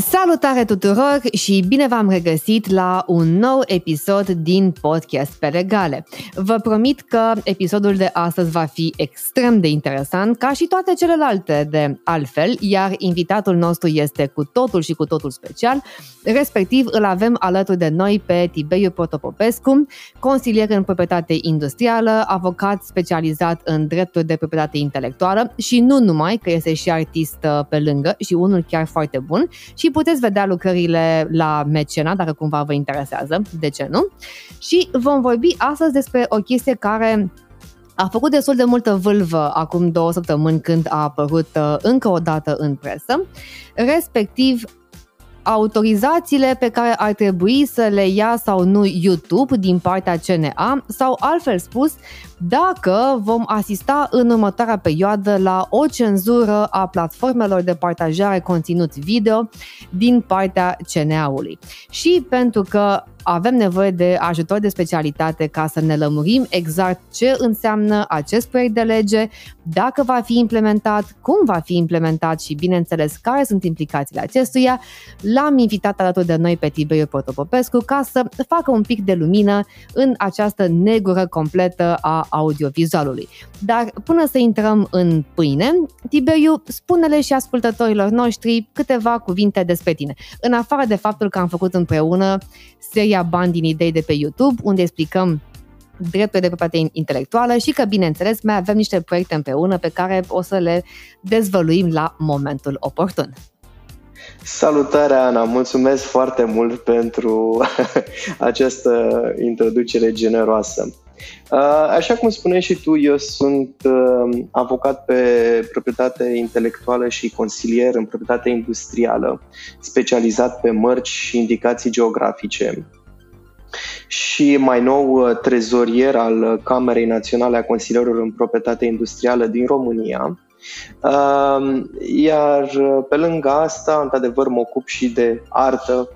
Salutare tuturor și bine v-am regăsit la un nou episod din podcast pe legale. Vă promit că episodul de astăzi va fi extrem de interesant, ca și toate celelalte de altfel, iar invitatul nostru este cu totul și cu totul special, respectiv îl avem alături de noi pe Tiberiu Protopopescu, consilier în proprietate industrială, avocat specializat în drepturi de proprietate intelectuală și nu numai, că este și artist uh, pe lângă și unul chiar foarte bun și puteți vedea lucrările la Mecena, dacă cumva vă interesează, de ce nu? Și vom vorbi astăzi despre o chestie care a făcut destul de multă vâlvă acum două săptămâni când a apărut uh, încă o dată în presă, respectiv autorizațiile pe care ar trebui să le ia sau nu YouTube din partea CNA sau altfel spus, dacă vom asista în următoarea perioadă la o cenzură a platformelor de partajare conținut video din partea CNA-ului. Și pentru că avem nevoie de ajutor de specialitate ca să ne lămurim exact ce înseamnă acest proiect de lege, dacă va fi implementat, cum va fi implementat și, bineînțeles, care sunt implicațiile acestuia, l-am invitat alături de noi pe Tiberiu Protopopescu ca să facă un pic de lumină în această negură completă a audiovizualului. Dar până să intrăm în pâine, Tiberiu, spune-le și ascultătorilor noștri câteva cuvinte despre tine. În afară de faptul că am făcut împreună seria Bani din idei de pe YouTube, unde explicăm drepturi de proprietate intelectuală și că, bineînțeles, mai avem niște proiecte împreună pe care o să le dezvăluim la momentul oportun. Salutare, Ana! Mulțumesc foarte mult pentru această introducere generoasă. Uh, așa cum spuneai și tu, eu sunt uh, avocat pe proprietate intelectuală și consilier în proprietate industrială, specializat pe mărci și indicații geografice și mai nou uh, trezorier al Camerei Naționale a Consilierilor în Proprietate Industrială din România. Iar uh, pe lângă asta, într-adevăr, mă ocup și de artă,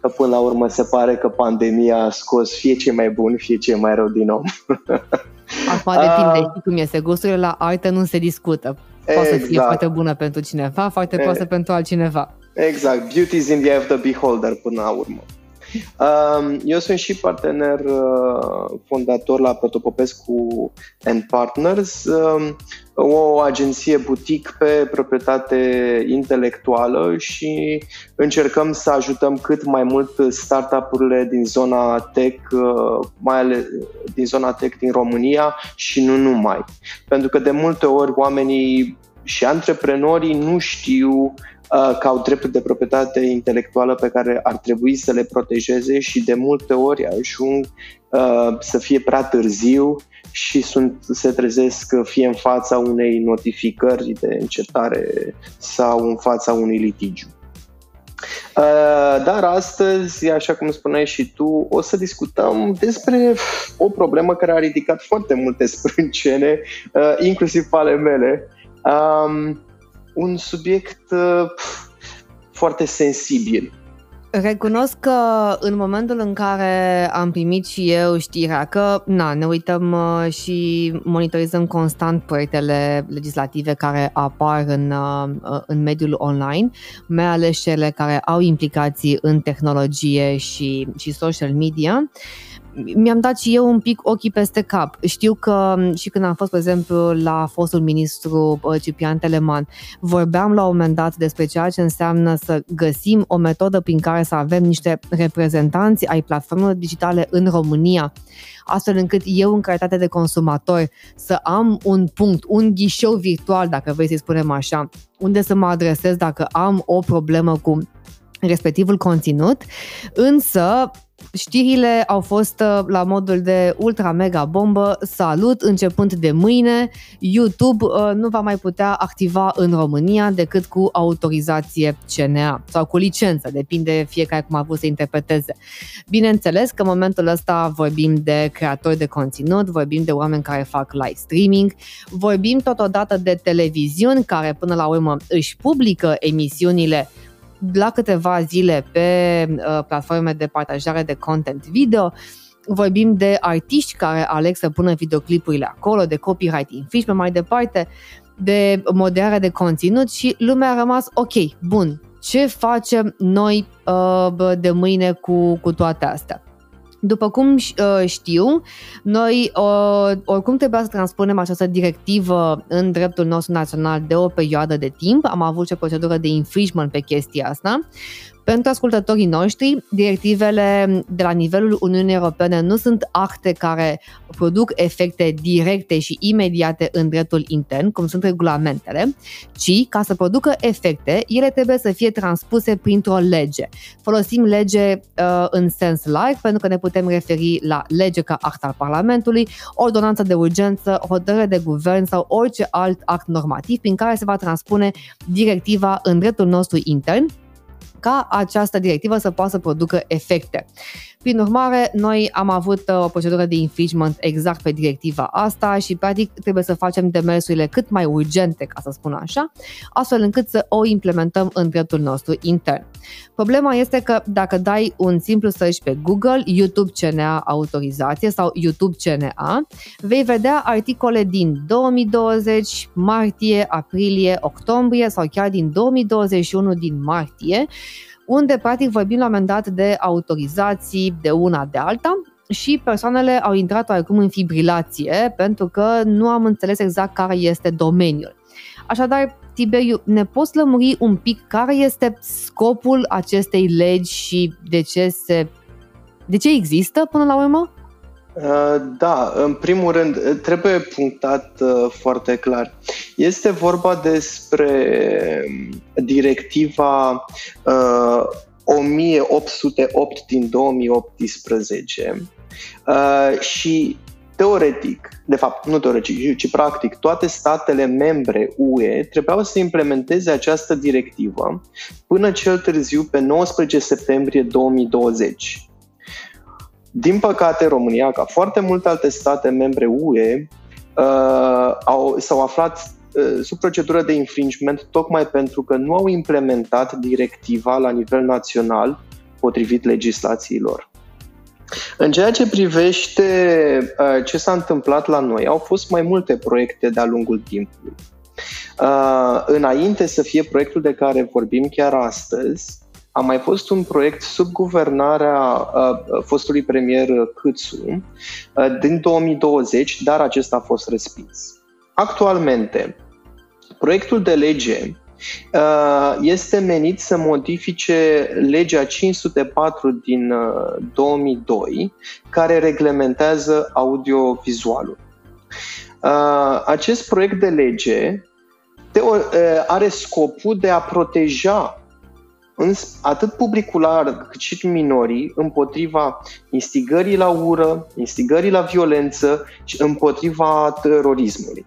că până la urmă se pare că pandemia a scos fie ce mai bun, fie ce mai rău din om. Acum depinde, uh, știi cum este, gusturile la artă nu se discută. Poate exact. să fie exact. foarte bună pentru cineva, foarte proastă pentru altcineva. Exact, beauty is in the eye of the beholder până la urmă. Eu sunt și partener uh, fondator la Protopopescu and Partners, um, o agenție butic pe proprietate intelectuală și încercăm să ajutăm cât mai mult startup-urile din zona tech, uh, mai ales din zona tech din România și nu numai. Pentru că de multe ori oamenii și antreprenorii nu știu Uh, că au drepturi de proprietate intelectuală pe care ar trebui să le protejeze și de multe ori ajung uh, să fie prea târziu și sunt, se trezesc fie în fața unei notificări de încetare sau în fața unui litigiu. Uh, dar astăzi, așa cum spuneai și tu, o să discutăm despre o problemă care a ridicat foarte multe sprâncene, inclusiv ale mele. Um, un subiect uh, foarte sensibil. Recunosc că în momentul în care am primit și eu știrea că na, ne uităm uh, și monitorizăm constant proiectele legislative care apar în, uh, în mediul online, mai ales cele care au implicații în tehnologie și, și social media, uh, mi-am dat și eu un pic ochii peste cap. Știu că și când am fost, de exemplu, la fostul ministru Ciprian Teleman, vorbeam la un moment dat despre ceea ce înseamnă să găsim o metodă prin care să avem niște reprezentanți ai platformelor digitale în România, astfel încât eu, în calitate de consumator, să am un punct, un ghișeu virtual, dacă vrei să-i spunem așa, unde să mă adresez dacă am o problemă cu respectivul conținut, însă Știrile au fost uh, la modul de ultra mega bombă, salut, începând de mâine, YouTube uh, nu va mai putea activa în România decât cu autorizație CNA sau cu licență, depinde fiecare cum a vrut să interpreteze. Bineînțeles că în momentul ăsta vorbim de creatori de conținut, vorbim de oameni care fac live streaming, vorbim totodată de televiziuni care până la urmă își publică emisiunile la câteva zile pe uh, platforme de partajare de content video. Vorbim de artiști care aleg să pună videoclipurile acolo, de copyright infringement mai departe, de moderare de conținut și lumea a rămas ok, bun, ce facem noi uh, de mâine cu, cu toate astea. După cum uh, știu, noi uh, oricum trebuia să transpunem această directivă în dreptul nostru național de o perioadă de timp. Am avut și o procedură de infringement pe chestia asta. Pentru ascultătorii noștri, directivele de la nivelul Uniunii Europene nu sunt acte care produc efecte directe și imediate în dreptul intern, cum sunt regulamentele, ci, ca să producă efecte, ele trebuie să fie transpuse printr-o lege. Folosim lege uh, în sens larg pentru că ne putem referi la lege ca act al Parlamentului, ordonanță de urgență, hotărâre de guvern sau orice alt act normativ prin care se va transpune directiva în dreptul nostru intern ca această directivă să poată să producă efecte. Prin urmare, noi am avut uh, o procedură de infringement exact pe directiva asta și practic trebuie să facem demersurile cât mai urgente, ca să spun așa, astfel încât să o implementăm în dreptul nostru intern. Problema este că dacă dai un simplu search pe Google, YouTube CNA autorizație sau YouTube CNA, vei vedea articole din 2020, martie, aprilie, octombrie sau chiar din 2021 din martie, unde practic vorbim la un moment dat de autorizații de una de alta și persoanele au intrat oarecum în fibrilație pentru că nu am înțeles exact care este domeniul. Așadar, Tiberiu, ne poți lămuri un pic care este scopul acestei legi și de ce se de ce există până la urmă? Uh, da, în primul rând, uh, trebuie punctat uh, foarte clar. Este vorba despre um, directiva 1808 din 2018 și teoretic, de fapt, nu teoretic, ci practic, toate statele membre UE trebuiau să implementeze această directivă până cel târziu pe 19 septembrie 2020. Din păcate, România, ca foarte multe alte state membre UE, uh, au, s-au aflat uh, sub procedură de infringement tocmai pentru că nu au implementat directiva la nivel național potrivit legislațiilor. În ceea ce privește uh, ce s-a întâmplat la noi, au fost mai multe proiecte de-a lungul timpului. Uh, înainte să fie proiectul de care vorbim chiar astăzi, a mai fost un proiect sub guvernarea uh, fostului premier Câțu uh, din 2020, dar acesta a fost respins. Actualmente, proiectul de lege uh, este menit să modifice legea 504 din 2002, uh, care reglementează audiovizualul. Uh, acest proiect de lege uh, are scopul de a proteja atât publicul larg cât și minorii împotriva instigării la ură, instigării la violență și împotriva terorismului.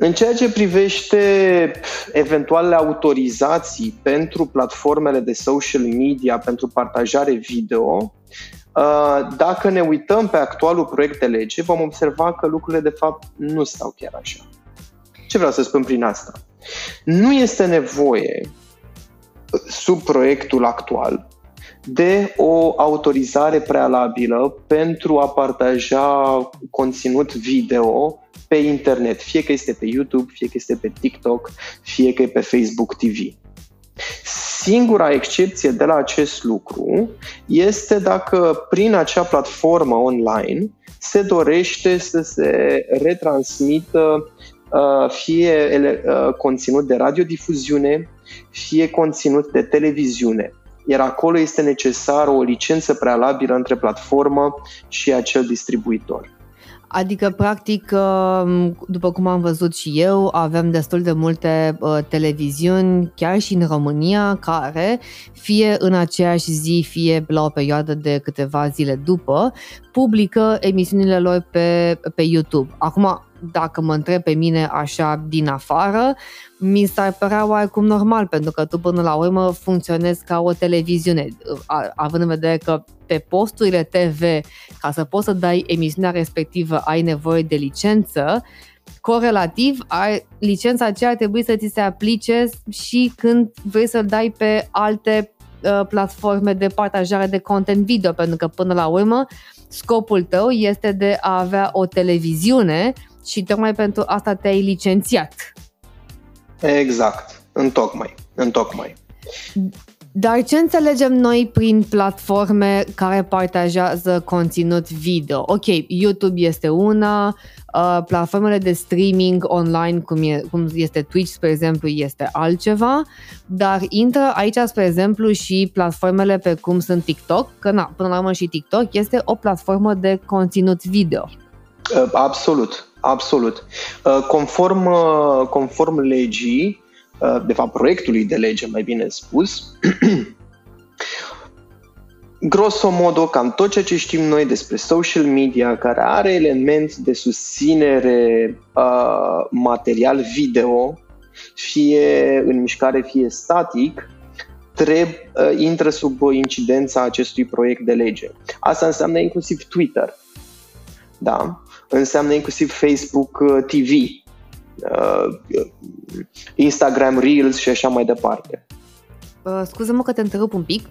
În ceea ce privește eventualele autorizații pentru platformele de social media pentru partajare video, uh, dacă ne uităm pe actualul proiect de lege, vom observa că lucrurile de fapt nu stau chiar așa. Ce vreau să spun prin asta? Nu este nevoie sub proiectul actual de o autorizare prealabilă pentru a partaja conținut video pe internet, fie că este pe YouTube, fie că este pe TikTok, fie că e pe Facebook TV. Singura excepție de la acest lucru este dacă prin acea platformă online se dorește să se retransmită uh, fie uh, conținut de radiodifuziune, fie conținut de televiziune. Iar acolo este necesară o licență prealabilă între platformă și acel distribuitor. Adică, practic, uh, după cum am văzut și eu, avem destul de multe uh, televiziuni, chiar și în România, care, fie în aceeași zi, fie la o perioadă de câteva zile după, publică emisiunile lor pe, pe YouTube. Acum, dacă mă întreb pe mine așa din afară, mi s-ar părea oarecum normal, pentru că tu până la urmă funcționezi ca o televiziune, având în vedere că pe posturile TV, ca să poți să dai emisiunea respectivă, ai nevoie de licență, corelativ, ai, licența aceea ar trebui să ți se aplice și când vrei să-l dai pe alte uh, platforme de partajare de content video, pentru că până la urmă scopul tău este de a avea o televiziune și tocmai pentru asta te-ai licențiat. Exact, în tocmai. Întocmai. Dar ce înțelegem noi prin platforme care partajează conținut video? Ok, YouTube este una, uh, platformele de streaming online, cum, e, cum este Twitch, spre exemplu, este altceva, dar intră aici, spre exemplu, și platformele pe cum sunt TikTok, că na, până la urmă și TikTok este o platformă de conținut video. Uh, absolut, absolut. Uh, conform, uh, conform legii, Uh, de fapt proiectului de lege, mai bine spus, grosomodo, cam tot ceea ce știm noi despre social media, care are element de susținere uh, material video, fie în mișcare, fie static, trebuie, uh, intră sub incidența acestui proiect de lege. Asta înseamnă inclusiv Twitter, da? Înseamnă inclusiv Facebook uh, TV, uh, Instagram Reels și așa mai departe. Uh, scuză-mă că te întrerup un pic.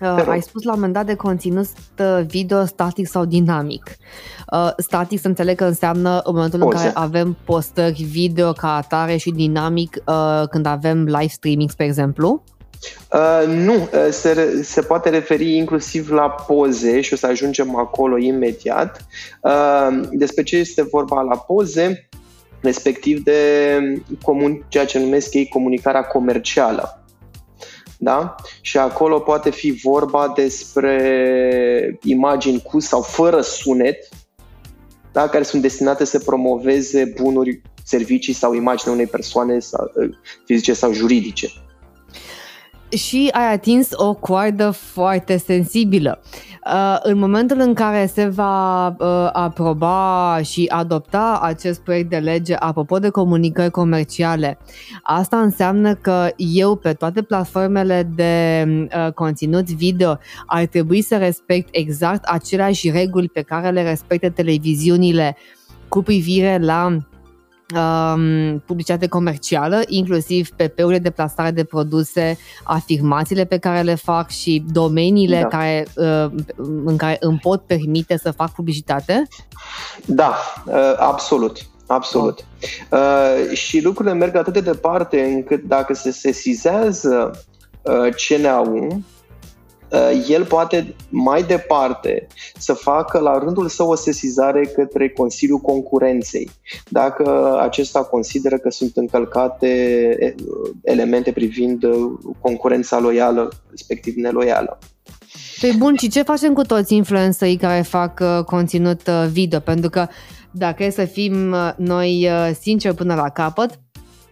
Uh, ai spus la un moment dat de conținut uh, video static sau dinamic. Uh, static să înțeleg că înseamnă în momentul Poze. în care avem postări video ca atare și dinamic uh, când avem live streaming, spre exemplu? Uh, nu, uh, se, se poate referi inclusiv la poze și o să ajungem acolo imediat. Uh, despre ce este vorba la poze? respectiv de comun, ceea ce numesc ei comunicarea comercială. Da? Și acolo poate fi vorba despre imagini cu sau fără sunet, da? care sunt destinate să promoveze bunuri, servicii sau imagini unei persoane sau, fizice sau juridice și ai atins o coardă foarte sensibilă. Uh, în momentul în care se va uh, aproba și adopta acest proiect de lege, apropo de comunicări comerciale, asta înseamnă că eu pe toate platformele de uh, conținut video ar trebui să respect exact aceleași reguli pe care le respectă televiziunile cu privire la um, publicitate comercială, inclusiv PP-urile de plasare de produse, afirmațiile pe care le fac și domeniile da. care, uh, în care îmi pot permite să fac publicitate? Da, uh, absolut. Absolut. Oh. Uh, și lucrurile merg atât de departe încât dacă se sesizează uh, CNAU, Uh, el poate mai departe să facă la rândul său o sesizare către Consiliul Concurenței, dacă acesta consideră că sunt încălcate elemente privind uh, concurența loială, respectiv neloială. Păi bun, și ce facem cu toți influencerii care fac uh, conținut video? Pentru că dacă e să fim noi sinceri până la capăt,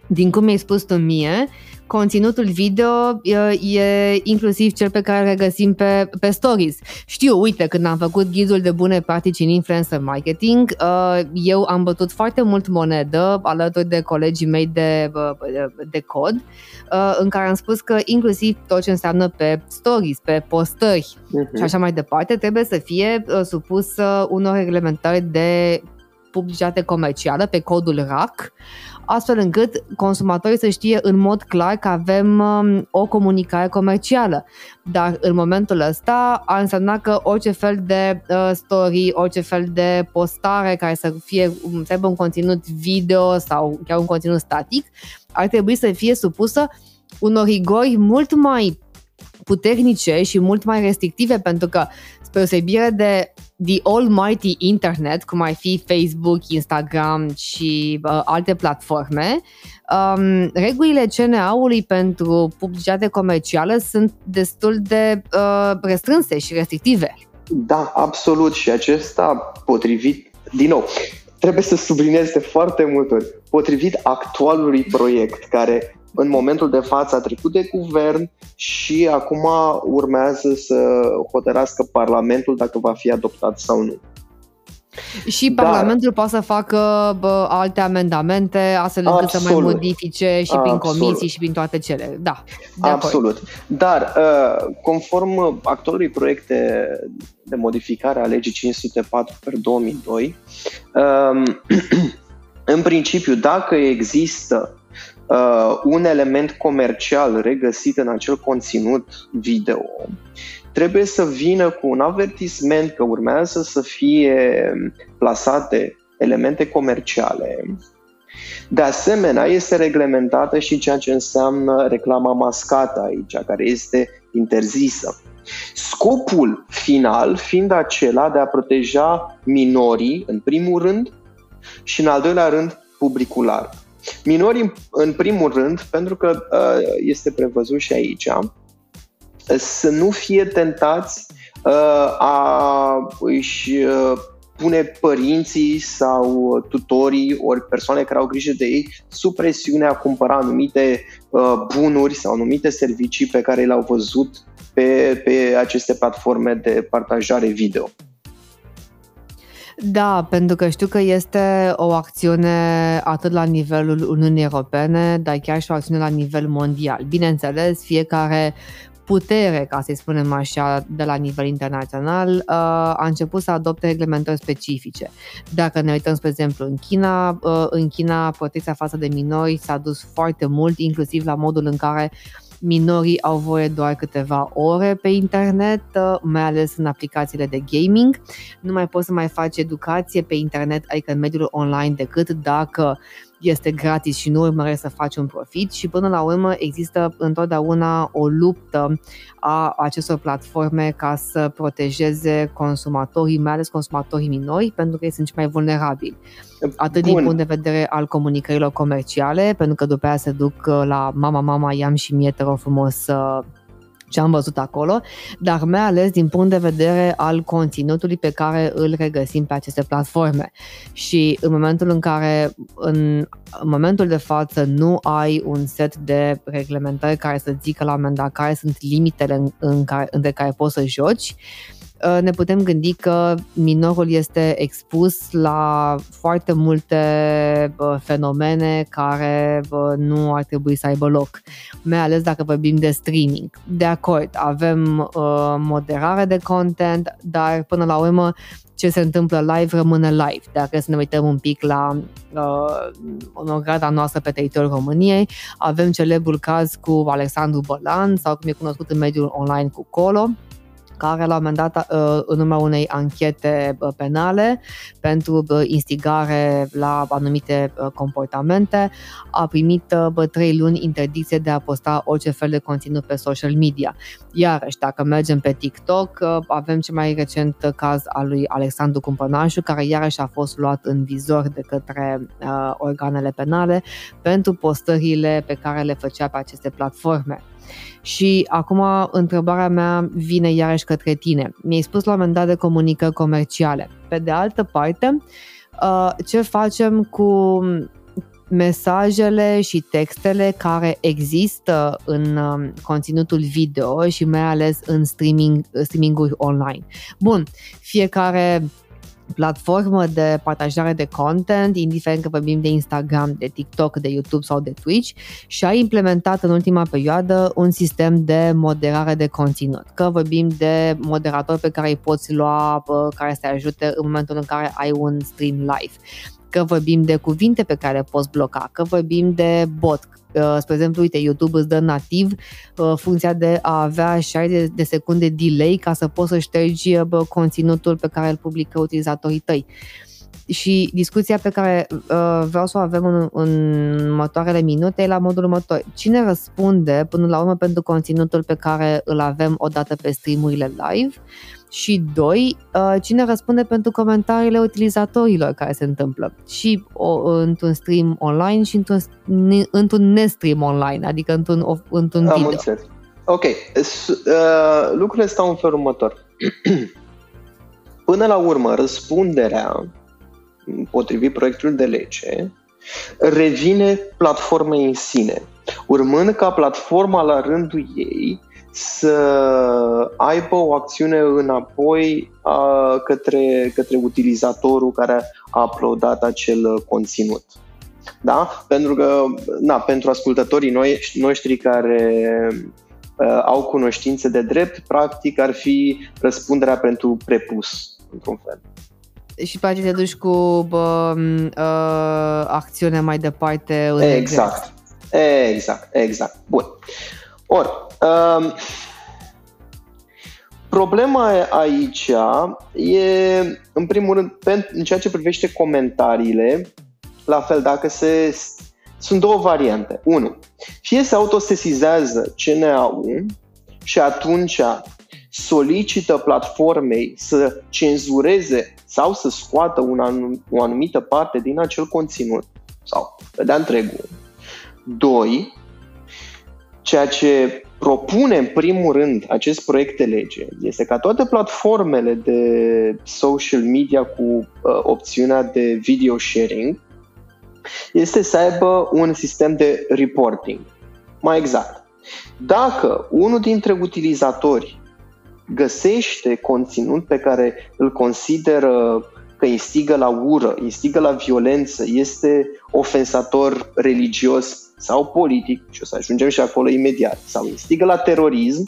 din cum mi-ai spus tu mie, conținutul video e inclusiv cel pe care îl regăsim pe, pe stories. Știu, uite, când am făcut ghidul de bune practici în influencer marketing, uh, eu am bătut foarte mult monedă alături de colegii mei de, de cod, uh, în care am spus că inclusiv tot ce înseamnă pe stories, pe postări uh-huh. și așa mai departe, trebuie să fie uh, supus unor reglementări de publicitate comercială pe codul RAC, astfel încât consumatorii să știe în mod clar că avem um, o comunicare comercială. Dar în momentul ăsta a însemnat că orice fel de uh, story, orice fel de postare care să fie um, să aibă un conținut video sau chiar un conținut static, ar trebui să fie supusă unor rigori mult mai puternice și mult mai restrictive pentru că spre osebire de the almighty internet, cum ar fi Facebook, Instagram și uh, alte platforme, um, regulile CNA-ului pentru publicitate comercială sunt destul de uh, restrânse și restrictive. Da, absolut și acesta potrivit, din nou, trebuie să subliniez de foarte multe ori, potrivit actualului proiect care în momentul de față a trecut de guvern și acum urmează să hotărască Parlamentul dacă va fi adoptat sau nu. Și Parlamentul poate să facă bă, alte amendamente astfel încât să mai modifice și prin absolut. comisii și prin toate cele. Da, de Absolut. Acord. Dar, uh, conform actualului proiect de, de modificare a legii 504 per 2002, um, în principiu, dacă există uh, un element comercial regăsit în acel conținut video, trebuie să vină cu un avertisment că urmează să fie plasate elemente comerciale De asemenea, este reglementată și ceea ce înseamnă reclama mascată aici, care este interzisă. Scopul final fiind acela de a proteja minorii, în primul rând, și în al doilea rând, publicul larg. Minorii, în primul rând, pentru că uh, este prevăzut și aici, să nu fie tentați uh, a își uh, pune părinții sau tutorii ori persoane care au grijă de ei sub presiunea a cumpăra anumite bunuri sau anumite servicii pe care le-au văzut pe, pe aceste platforme de partajare video. Da, pentru că știu că este o acțiune atât la nivelul Uniunii Europene, dar chiar și o acțiune la nivel mondial. Bineînțeles, fiecare putere, ca să-i spunem așa, de la nivel internațional, uh, a început să adopte reglementări specifice. Dacă ne uităm, spre exemplu, în China, uh, în China protecția față de minori s-a dus foarte mult, inclusiv la modul în care minorii au voie doar câteva ore pe internet, uh, mai ales în aplicațiile de gaming. Nu mai poți să mai faci educație pe internet, adică în mediul online, decât dacă este gratis și nu urmărești să faci un profit și până la urmă există întotdeauna o luptă a acestor platforme ca să protejeze consumatorii, mai ales consumatorii minori, pentru că ei sunt cei mai vulnerabili. Atât Bun. din punct de vedere al comunicărilor comerciale, pentru că după aia se duc la mama, mama, i-am și mie, te rog frumos, ce am văzut acolo, dar mai ales din punct de vedere al conținutului pe care îl regăsim pe aceste platforme. Și în momentul în care, în, în momentul de față, nu ai un set de reglementări care să zică la un moment dat care sunt limitele în, în care, între care poți să joci, Uh, ne putem gândi că minorul este expus la foarte multe fenomene care nu ar trebui să aibă loc, mai ales dacă vorbim de streaming. De acord, avem uh, moderare de content, dar până la urmă ce se întâmplă live rămâne live. Dacă să ne uităm un pic la uh, onograda noastră pe teritoriul României, avem celebrul caz cu Alexandru Bălan sau cum e cunoscut în mediul online cu Colo, care la un moment dat, uh, în urma unei anchete uh, penale pentru uh, instigare la anumite comportamente, a primit trei luni interdicție de a posta orice fel de conținut pe social media. Iarăși, dacă mergem pe TikTok, avem cel mai recent caz al lui Alexandru Cumpănașu, care iarăși a fost luat în vizor de către uh, organele penale pentru postările pe care le făcea pe aceste platforme. Și acum întrebarea mea vine iarăși către tine. Mi-ai spus la un moment dat de comunicări comerciale. Pe de altă parte, uh, ce facem cu mesajele și textele care există în um, conținutul video și mai ales în streaming, streaming-uri online. Bun, fiecare platformă de partajare de content, indiferent că vorbim de Instagram, de TikTok, de YouTube sau de Twitch și a implementat în ultima perioadă un sistem de moderare de conținut. Că vorbim de moderatori pe care îi poți lua, care să te ajute în momentul în care ai un stream live că vorbim de cuvinte pe care le poți bloca, că vorbim de bot, Uh, spre exemplu, uite, YouTube îți dă nativ uh, funcția de a avea 60 de secunde delay ca să poți să ștergi uh, conținutul pe care îl publică utilizatorii tăi. Și discuția pe care uh, vreau să o avem în, în următoarele minute e la modul următor. Cine răspunde până la urmă pentru conținutul pe care îl avem odată pe streamurile live? Și doi, uh, cine răspunde pentru comentariile utilizatorilor care se întâmplă și o, într-un stream online și într-un, într-un nestream online, adică într-un, într-un Am video. Înțeles. Ok, uh, lucrurile stau în felul următor. Până la urmă, răspunderea, potrivit proiectului de lege, revine platformei în sine, urmând ca platforma la rândul ei să aibă o acțiune înapoi a, către, către utilizatorul care a uploadat acel conținut. Da? Pentru că, na, pentru ascultătorii noi, noștri care uh, au cunoștințe de drept, practic ar fi răspunderea pentru prepus, într-un fel. Și pe te duci cu bă, uh, acțiune mai departe în Exact. Exact, exact. Bun. Ori, Um, problema aici e, în primul rând, în ceea ce privește comentariile, la fel, dacă se... Sunt două variante. Unu, fie se autosesizează CNA-ul și atunci solicită platformei să cenzureze sau să scoată un anum, o anumită parte din acel conținut sau de întregul. Doi, ceea ce propune în primul rând acest proiect de lege este ca toate platformele de social media cu uh, opțiunea de video sharing este să aibă un sistem de reporting. Mai exact, dacă unul dintre utilizatori găsește conținut pe care îl consideră că instigă la ură, instigă la violență, este ofensator religios sau politic, și o să ajungem și acolo imediat, sau instigă la terorism,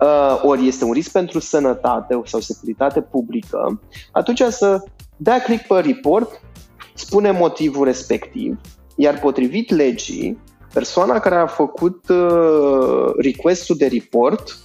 uh, ori este un risc pentru sănătate sau securitate publică, atunci să dea click pe report, spune motivul respectiv, iar potrivit legii, persoana care a făcut uh, requestul de report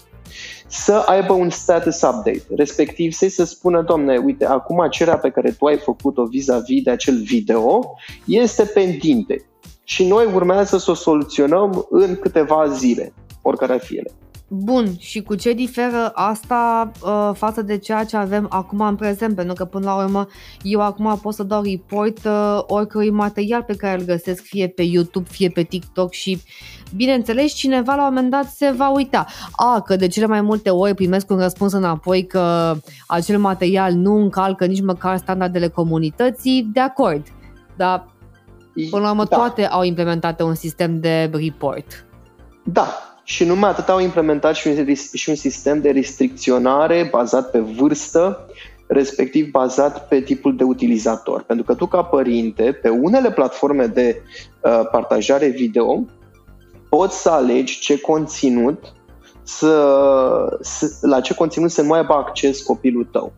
să aibă un status update, respectiv să să spună, domne, uite, acum cererea pe care tu ai făcut-o vis-a-vis de acel video este pendinte și noi urmează să o soluționăm în câteva zile, oricare ar fi ele. Bun, și cu ce diferă asta uh, față de ceea ce avem acum în prezent? Pentru că până la urmă eu acum pot să dau report uh, oricărui material pe care îl găsesc fie pe YouTube, fie pe TikTok și bineînțeles cineva la un moment dat se va uita. A, că de cele mai multe ori primesc un răspuns înapoi că acel material nu încalcă nici măcar standardele comunității, de acord. Dar până la urmă da. toate au implementat un sistem de report. Da, și numai atât au implementat și un, și un sistem de restricționare bazat pe vârstă, respectiv bazat pe tipul de utilizator. Pentru că tu, ca părinte, pe unele platforme de uh, partajare video, poți să alegi ce conținut să, să, la ce conținut să nu aibă acces copilul tău.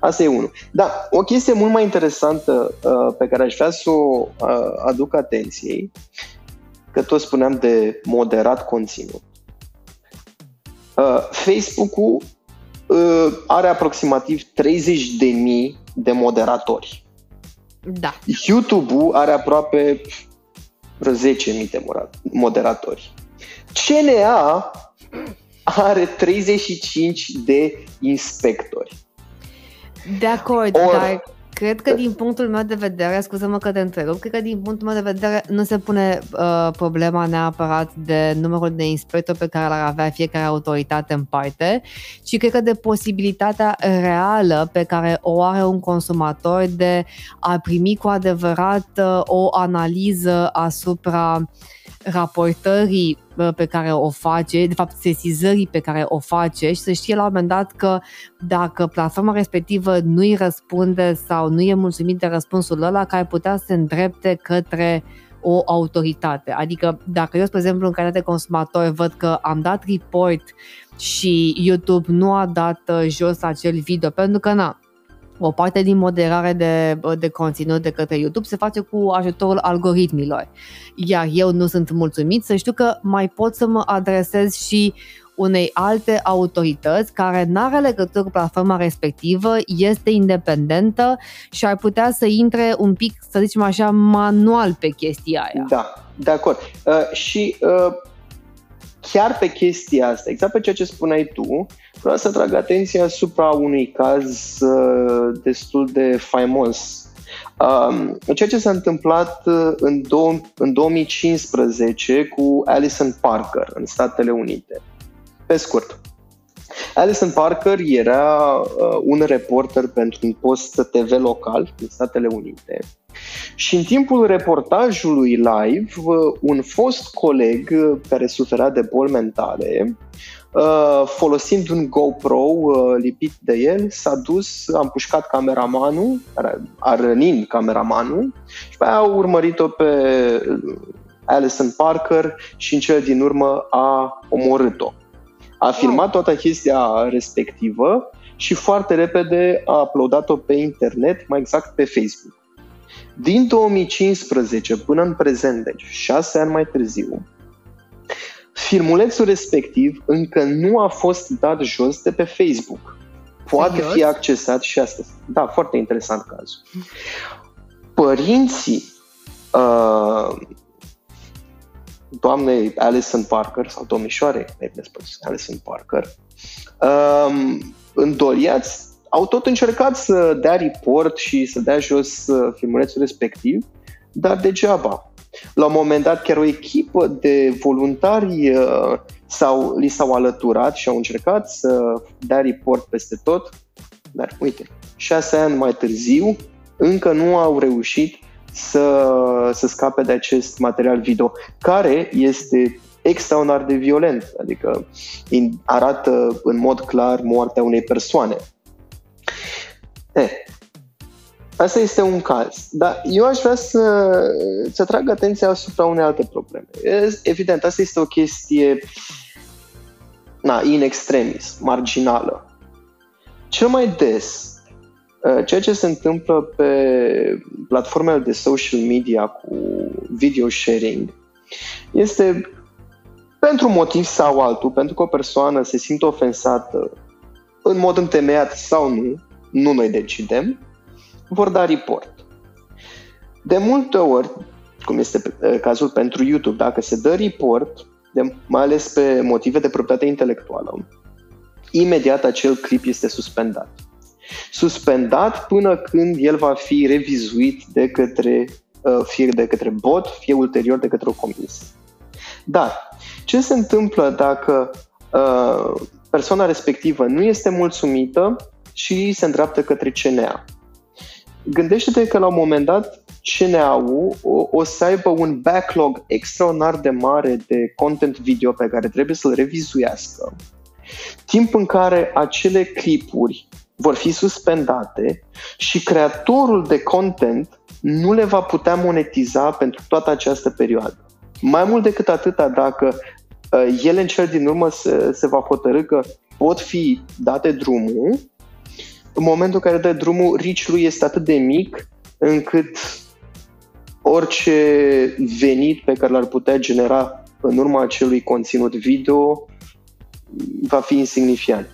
Asta e unul. Da, o chestie mult mai interesantă uh, pe care aș vrea să o uh, aduc atenției că tot spuneam de moderat conținut. Uh, Facebook-ul uh, are aproximativ 30.000 de moderatori. Da. YouTube-ul are aproape 10.000 de moderatori. CNA are 35 de inspectori. De acord, Or, dar Cred că din punctul meu de vedere, scuză-mă că te întrerup, cred că din punctul meu de vedere nu se pune uh, problema neapărat de numărul de inspectori pe care l-ar avea fiecare autoritate în parte, ci cred că de posibilitatea reală pe care o are un consumator de a primi cu adevărat uh, o analiză asupra uh, raportării pe care o face, de fapt sesizării pe care o face și să știe la un moment dat că dacă platforma respectivă nu îi răspunde sau nu e mulțumit de răspunsul ăla, că ar putea să se îndrepte către o autoritate. Adică dacă eu, spre exemplu, în calitate de consumator văd că am dat report și YouTube nu a dat uh, jos acel video pentru că na, o parte din moderare de, de conținut de către YouTube se face cu ajutorul algoritmilor. Iar eu nu sunt mulțumit să știu că mai pot să mă adresez și unei alte autorități care nu are legătură cu platforma respectivă, este independentă și ar putea să intre un pic, să zicem așa, manual pe chestia aia. Da, de acord. Uh, și uh, chiar pe chestia asta, exact pe ceea ce spuneai tu, vreau să trag atenția asupra unui caz uh, destul de faimos. Um, ceea ce s-a întâmplat uh, în, dou- în 2015 cu Alison Parker în Statele Unite. Pe scurt, Alison Parker era uh, un reporter pentru un post TV local în Statele Unite și în timpul reportajului live, un fost coleg care suferea de boli mentale, uh, folosind un GoPro uh, lipit de el, s-a dus, a împușcat cameramanul, a rănit cameramanul și pe aia a urmărit-o pe Alison Parker și în cele din urmă a omorât-o. A filmat toată chestia respectivă și foarte repede a uploadat-o pe internet, mai exact pe Facebook. Din 2015 până în prezent, deci șase ani mai târziu, filmulețul respectiv încă nu a fost dat jos de pe Facebook. Poate Serios? fi accesat și astăzi. Da, foarte interesant cazul. părinții uh, doamnei Alison Parker sau domnișoare, mai bine spus, Alison Parker, um, îndoliați, au tot încercat să dea report și să dea jos uh, filmulețul respectiv, dar degeaba. La un moment dat, chiar o echipă de voluntari uh, sau li s-au alăturat și au încercat să dea report peste tot, dar uite, șase ani mai târziu, încă nu au reușit să, să scape de acest material video, care este extraordinar de violent, adică arată în mod clar moartea unei persoane. Eh, asta este un caz. Dar eu aș vrea să, să trag atenția asupra unei alte probleme. Evident, asta este o chestie na, in extremis, marginală. Cel mai des, uh, ceea ce se întâmplă pe platformele de social media cu video sharing este pentru motiv sau altul, pentru că o persoană se simte ofensată în mod întemeiat sau nu, nu noi decidem, vor da report. De multe ori, cum este uh, cazul pentru YouTube, dacă se dă report, de, mai ales pe motive de proprietate intelectuală, imediat acel clip este suspendat. Suspendat până când el va fi revizuit de către, uh, fie de către bot, fie ulterior de către o comisie. Dar ce se întâmplă dacă uh, persoana respectivă nu este mulțumită și se îndreaptă către CNA? Gândește-te că la un moment dat CNA-ul o, o să aibă un backlog extraordinar de mare de content video pe care trebuie să-l revizuiască, timp în care acele clipuri vor fi suspendate și creatorul de content nu le va putea monetiza pentru toată această perioadă. Mai mult decât atâta, dacă uh, ele în cel din urmă se, se va hotărâ că pot fi date drumul, în momentul în care dă drumul, reach lui este atât de mic încât orice venit pe care l-ar putea genera în urma acelui conținut video va fi insignifiant.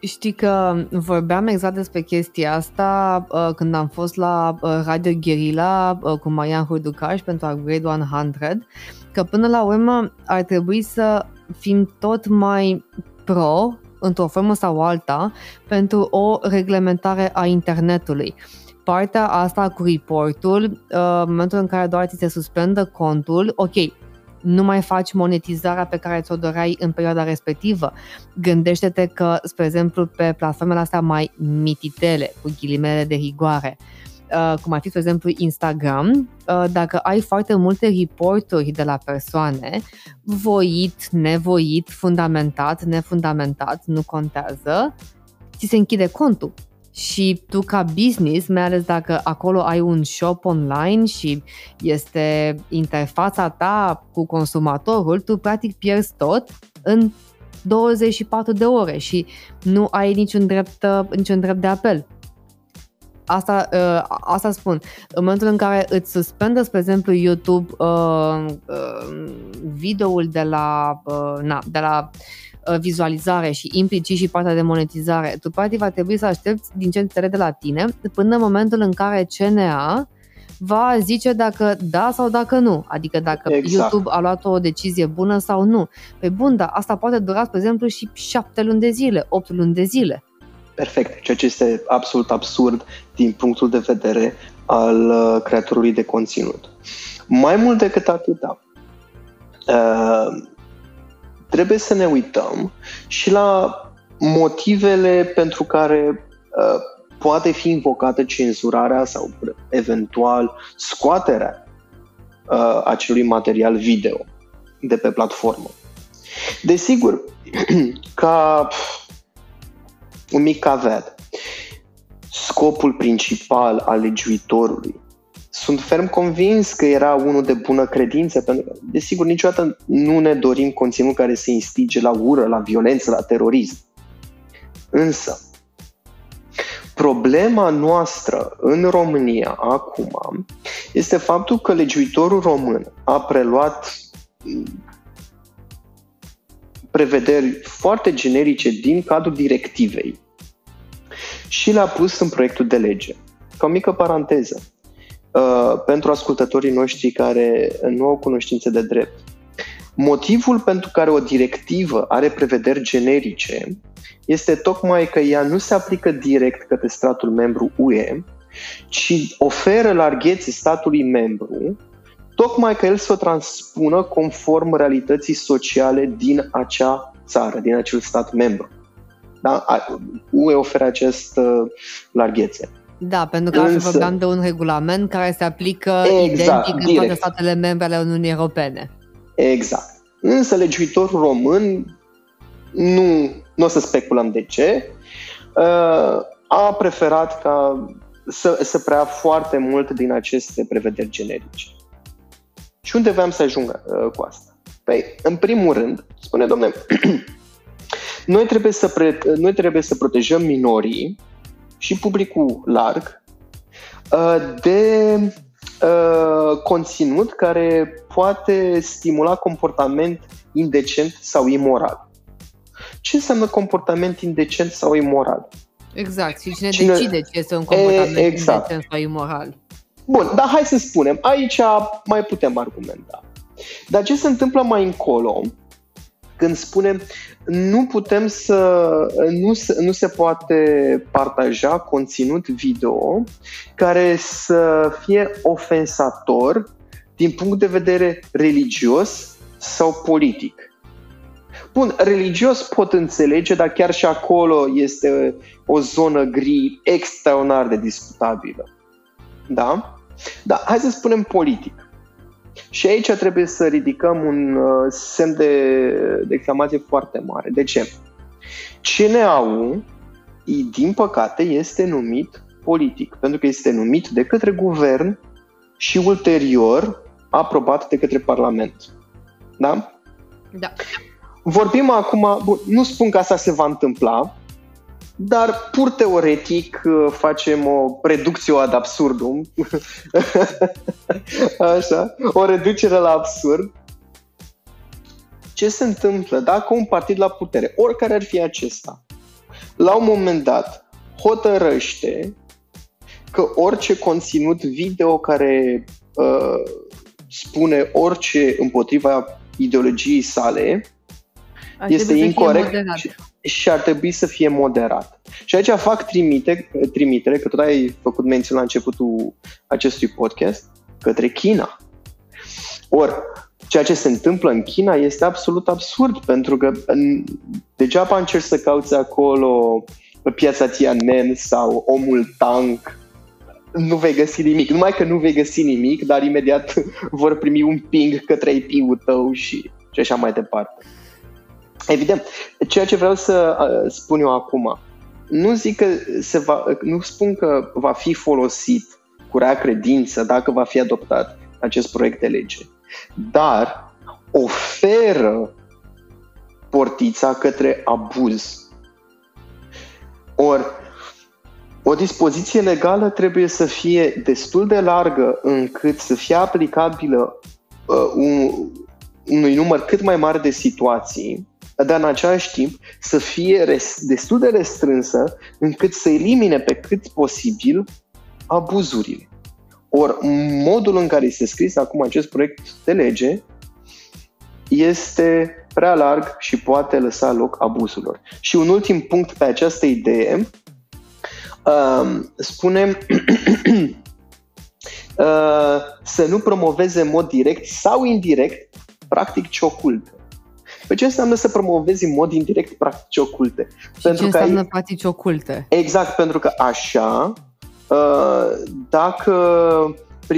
Știi că vorbeam exact despre chestia asta uh, când am fost la uh, Radio Guerilla uh, cu Marian Hurducaș pentru Upgrade 100, că până la urmă ar trebui să fim tot mai pro într-o formă sau alta pentru o reglementare a internetului partea asta cu reportul, uh, în momentul în care doar ți se suspendă contul, ok, nu mai faci monetizarea pe care ți-o doreai în perioada respectivă. Gândește-te că, spre exemplu, pe platformele astea mai mititele, cu ghilimele de rigoare, uh, cum ar fi, spre exemplu, Instagram, uh, dacă ai foarte multe reporturi de la persoane, voit, nevoit, fundamentat, nefundamentat, nu contează, ți se închide contul și tu ca business, mai ales dacă acolo ai un shop online și este interfața ta cu consumatorul, tu practic pierzi tot în 24 de ore și nu ai niciun drept, niciun drept de apel. Asta, uh, asta spun. În momentul în care îți suspendă, spre exemplu, YouTube uh, uh, videoul de la, uh, na, de la uh, Uh, vizualizare și implicit și partea de monetizare, tu practic va trebui să aștepți din ce înțeleg de la tine până în momentul în care CNA va zice dacă da sau dacă nu, adică dacă exact. YouTube a luat o decizie bună sau nu. Pe bun, da, asta poate dura, spre exemplu, și șapte luni de zile, opt luni de zile. Perfect, ceea ce este absolut absurd din punctul de vedere al uh, creatorului de conținut. Mai mult decât atâta, uh, trebuie să ne uităm și la motivele pentru care uh, poate fi invocată cenzurarea sau eventual scoaterea uh, acelui material video de pe platformă. Desigur, ca un mic caveat, scopul principal al legiuitorului sunt ferm convins că era unul de bună credință, pentru că, desigur, niciodată nu ne dorim conținut care să instige la ură, la violență, la terorism. Însă, problema noastră în România acum este faptul că legiuitorul român a preluat prevederi foarte generice din cadrul directivei și le-a pus în proiectul de lege. Ca o mică paranteză, uh, pentru ascultătorii noștri care nu au cunoștințe de drept. Motivul pentru care o directivă are prevederi generice este tocmai că ea nu se aplică direct către statul membru UE, ci oferă larghețe statului membru, tocmai că el să o transpună conform realității sociale din acea țară, din acel stat membru. Da? UE oferă acest uh, larghețe. Da, pentru că Însă, vorbeam de un regulament care se aplică exact, identic în toate statele membre ale Uniunii Europene. Exact. Însă legiuitorul român, nu, nu o să speculăm de ce, uh, a preferat ca să, să preia foarte mult din aceste prevederi generice. Și unde vreau să ajung uh, cu asta? Păi, în primul rând, spune, domnule, noi trebuie să, pre, noi trebuie să protejăm minorii și publicul larg uh, de uh, conținut care poate stimula comportament indecent sau imoral. Ce înseamnă comportament indecent sau imoral? Exact. Și cine, cine... decide ce este un comportament e, exact. indecent sau imoral? Bun, dar hai să spunem, aici mai putem argumenta. Dar ce se întâmplă mai încolo, când spunem nu putem să nu se, nu se poate partaja conținut video care să fie ofensator din punct de vedere religios sau politic. Bun, religios pot înțelege, dar chiar și acolo este o zonă gri extraordinar de discutabilă. Da? Da, hai să spunem politic. Și aici trebuie să ridicăm un uh, semn de, de exclamație foarte mare. De ce? CNAU, din păcate, este numit politic, pentru că este numit de către guvern și ulterior aprobat de către Parlament. Da? Da. Vorbim acum, bun, nu spun că asta se va întâmpla, dar pur teoretic uh, facem o reducție ad absurdum, așa, o reducere la absurd. Ce se întâmplă? Dacă un partid la putere, oricare ar fi acesta, la un moment dat hotărăște că orice conținut video care uh, spune orice împotriva ideologiei sale Ar este incorrect și, și ar trebui să fie moderat. Și aici fac trimite, trimitere, că tot ai făcut mențiune la începutul acestui podcast, către China. Ori, ceea ce se întâmplă în China este absolut absurd, pentru că degeaba încerci să cauți acolo piața Tiananmen sau omul tank, nu vei găsi nimic. Numai că nu vei găsi nimic, dar imediat vor primi un ping către IP-ul tău și, și așa mai departe. Evident, ceea ce vreau să spun eu acum, nu zic că se va, nu spun că va fi folosit cu rea credință dacă va fi adoptat acest proiect de lege, dar oferă portița către abuz. Ori, o dispoziție legală trebuie să fie destul de largă încât să fie aplicabilă uh, un, unui număr cât mai mare de situații dar în același timp să fie res- destul de restrânsă încât să elimine pe cât posibil abuzurile. Ori modul în care este scris acum acest proiect de lege este prea larg și poate lăsa loc abuzurilor. Și un ultim punct pe această idee, um, spunem uh, să nu promoveze în mod direct sau indirect practic ocult. Păi ce înseamnă să promovezi în mod indirect practici oculte? Și pentru ce înseamnă ai... practici oculte? Exact, pentru că așa, uh, dacă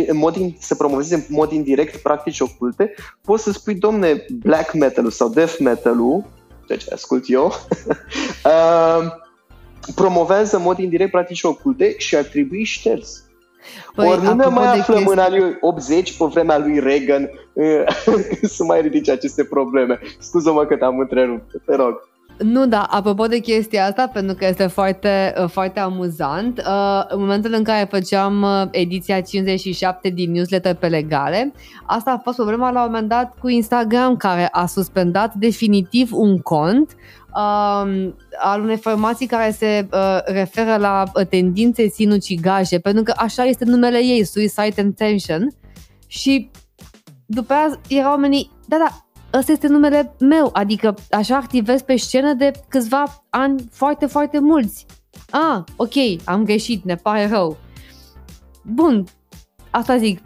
în mod in, să promovezi în mod indirect practici oculte, poți să spui, domne, black metal sau death metal-ul, ceea ce ascult eu, uh, promovează în mod indirect practici oculte și ar trebui șters. Păi, Ori nu ne mai aflăm chestii... în anii 80 pe vremea lui Reagan să mai ridice aceste probleme. Scuză-mă că te-am întrerupt, te rog. Nu, da, apropo de chestia asta, pentru că este foarte, uh, foarte amuzant, uh, în momentul în care făceam uh, ediția 57 din newsletter pe legale, asta a fost problema la un moment dat cu Instagram, care a suspendat definitiv un cont uh, al unei formații care se uh, referă la tendințe sinucigaje, pentru că așa este numele ei, Suicide Intention, și după aia erau oamenii, da, da, ăsta este numele meu, adică așa activez pe scenă de câțiva ani foarte, foarte mulți. Ah, ok, am greșit, ne pare rău. Bun, asta zic,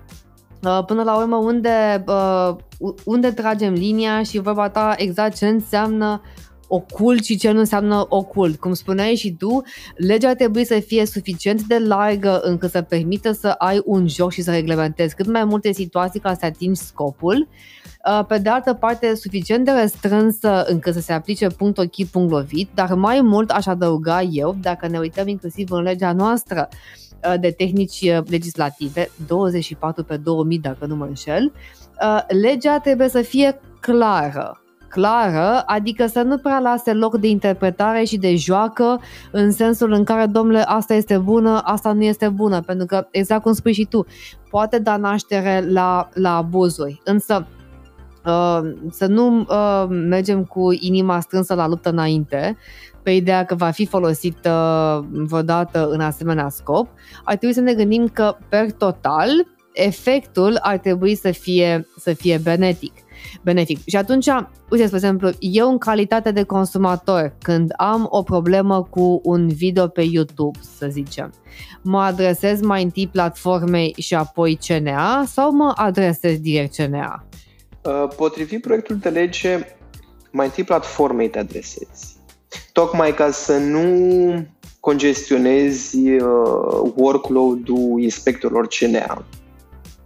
uh, până la urmă unde, uh, unde tragem linia și vorba ta exact ce înseamnă ocult și ce nu înseamnă ocult. Cum spuneai și tu, legea ar trebui să fie suficient de largă încât să permită să ai un joc și să reglementezi cât mai multe situații ca să atingi scopul, uh, pe de altă parte suficient de restrânsă încât să se aplice punct ochi, punct lovit, dar mai mult aș adăuga eu, dacă ne uităm inclusiv în legea noastră uh, de tehnici uh, legislative, 24 pe 2000 dacă nu mă înșel, legea trebuie să fie clară, clară, adică să nu prea lase loc de interpretare și de joacă în sensul în care, domnule, asta este bună, asta nu este bună, pentru că, exact cum spui și tu, poate da naștere la, la abuzuri, însă Uh, să nu uh, mergem cu inima strânsă la luptă înainte, pe ideea că va fi folosit uh, vreodată în asemenea scop, ar trebui să ne gândim că, per total, efectul ar trebui să fie, să fie benefic benefic. Și atunci, uite, spre exemplu, eu în calitate de consumator, când am o problemă cu un video pe YouTube, să zicem, mă adresez mai întâi platformei și apoi CNA sau mă adresez direct CNA? Uh, potrivit proiectul de lege, mai întâi platformei te adresezi. Tocmai ca să nu congestionezi uh, workload-ul inspectorilor CNA.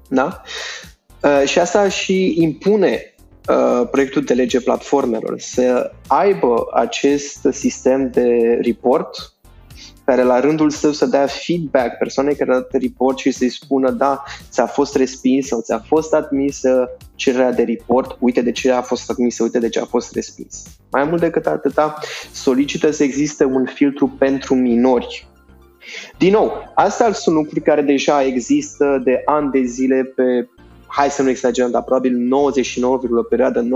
Da? Uh, și asta și impune uh, proiectul de lege platformelor să aibă acest sistem de report care la rândul său să dea feedback persoanei care a dat report și să-i spună da, ți-a fost respins sau ți-a fost admisă cererea de report, uite de ce a fost admisă, uite de ce a fost respins. Mai mult decât atâta, solicită să existe un filtru pentru minori. Din nou, astea sunt lucruri care deja există de ani de zile pe hai să nu exagerăm, dar probabil 99, perioadă 9%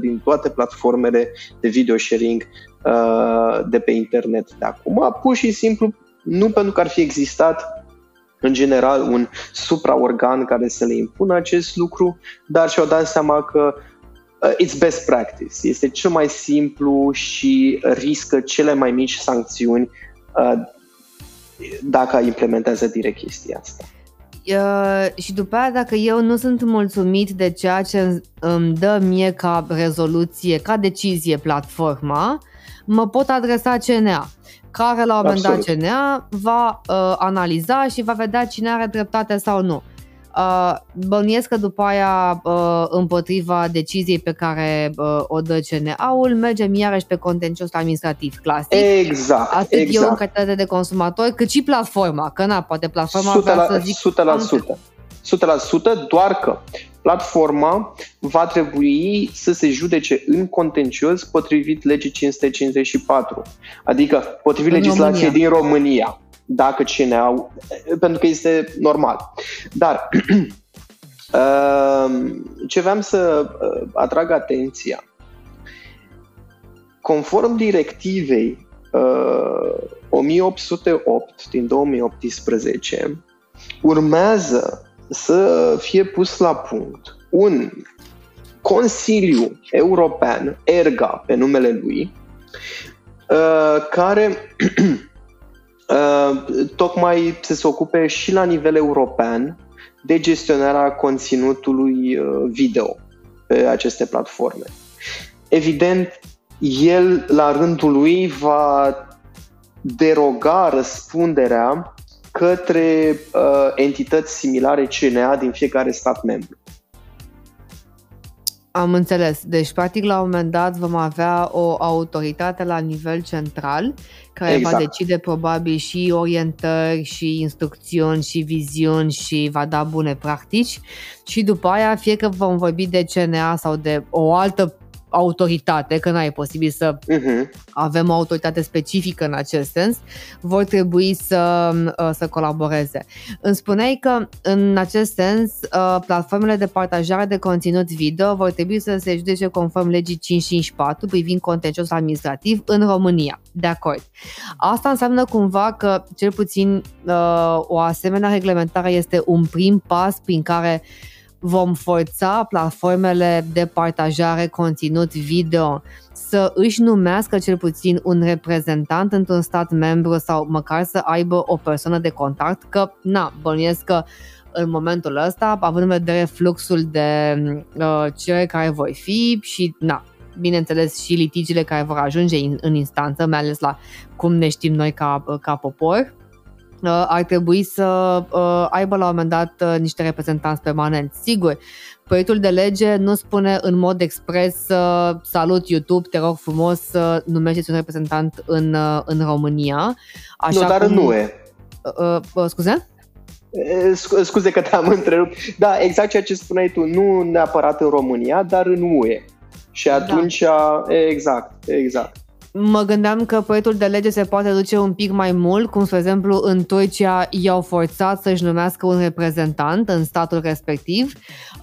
din toate platformele de video sharing uh, de pe internet de acum, pur și simplu nu pentru că ar fi existat în general un supraorgan care să le impună acest lucru, dar și-au dat seama că uh, it's best practice. Este cel mai simplu și riscă cele mai mici sancțiuni uh, dacă implementează direct chestia asta. Uh, și după aia, dacă eu nu sunt mulțumit de ceea ce îmi dă mie ca rezoluție, ca decizie platforma, mă pot adresa CNA, care la un moment dat CNA va uh, analiza și va vedea cine are dreptate sau nu. Uh, bănuiesc că după aia uh, împotriva deciziei pe care uh, o dă CNA-ul mergem iarăși pe contencios administrativ clasic. Exact. Atât exact. eu în calitate de consumator, cât și platforma, că na, poate platforma 100%, vrea să zic... 100%. 100%, doar că platforma va trebui să se judece în contencios potrivit legii 554, adică potrivit în legislației România. din România dacă cine au, pentru că este normal. Dar ehm, ce vreau să uh, atrag atenția, conform directivei 1808 uh, din 2018, urmează să fie pus la punct un Consiliu European, ERGA pe numele lui, uh, care Uh, tocmai să se ocupe și la nivel european de gestionarea conținutului uh, video pe aceste platforme. Evident, el la rândul lui va deroga răspunderea către uh, entități similare CNA din fiecare stat membru. Am înțeles. Deci, practic, la un moment dat vom avea o autoritate la nivel central care exact. va decide probabil și orientări, și instrucțiuni, și viziuni și va da bune practici și după aia, fie că vom vorbi de CNA sau de o altă autoritate, că n-ai posibil să uh-huh. avem o autoritate specifică în acest sens, vor trebui să, uh, să colaboreze. Îmi spuneai că în acest sens uh, platformele de partajare de conținut video vor trebui să se judece conform legii 554 privind contencios administrativ în România. De acord. Asta înseamnă cumva că cel puțin uh, o asemenea reglementare este un prim pas prin care vom forța platformele de partajare conținut video. Să își numească cel puțin un reprezentant într-un stat membru sau măcar să aibă o persoană de contact, că, na, bănuiesc că în momentul ăsta, având în vedere fluxul de uh, cele care vor fi și, na, bineînțeles și litigiile care vor ajunge în, în instanță, mai ales la cum ne știm noi ca, ca popor, uh, ar trebui să uh, aibă la un moment dat uh, niște reprezentanți permanenți. Sigur, proiectul de lege nu spune în mod expres salut YouTube, te rog frumos să numești un reprezentant în, în România. Așa nu, dar cum... nu e. Uh, uh, scuze? Scuze că te-am întrerupt. Da, exact ceea ce spuneai tu, nu neapărat în România, dar în UE. Și da. atunci, da. exact, exact. Mă gândeam că proiectul de lege se poate duce un pic mai mult, cum, spre exemplu, în Turcia i-au forțat să-și numească un reprezentant în statul respectiv.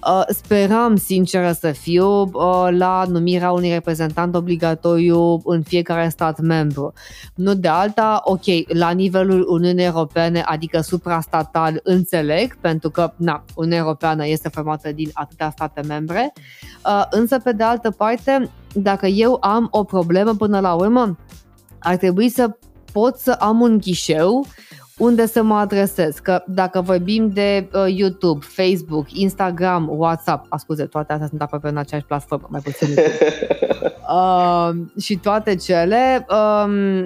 Uh, speram, sinceră să fiu, uh, la numirea unui reprezentant obligatoriu în fiecare stat membru. Nu de alta, ok, la nivelul Uniunii Europene, adică suprastatal, înțeleg, pentru că, na, Uniunea Europeană este formată din atâtea state membre, uh, însă, pe de altă parte, dacă eu am o problemă până la urmă, ar trebui să pot să am un ghișeu unde să mă adresez. Că dacă vorbim de uh, YouTube, Facebook, Instagram, WhatsApp, ascuze, toate astea sunt aproape în aceeași platformă, mai puțin uh, și toate cele, uh,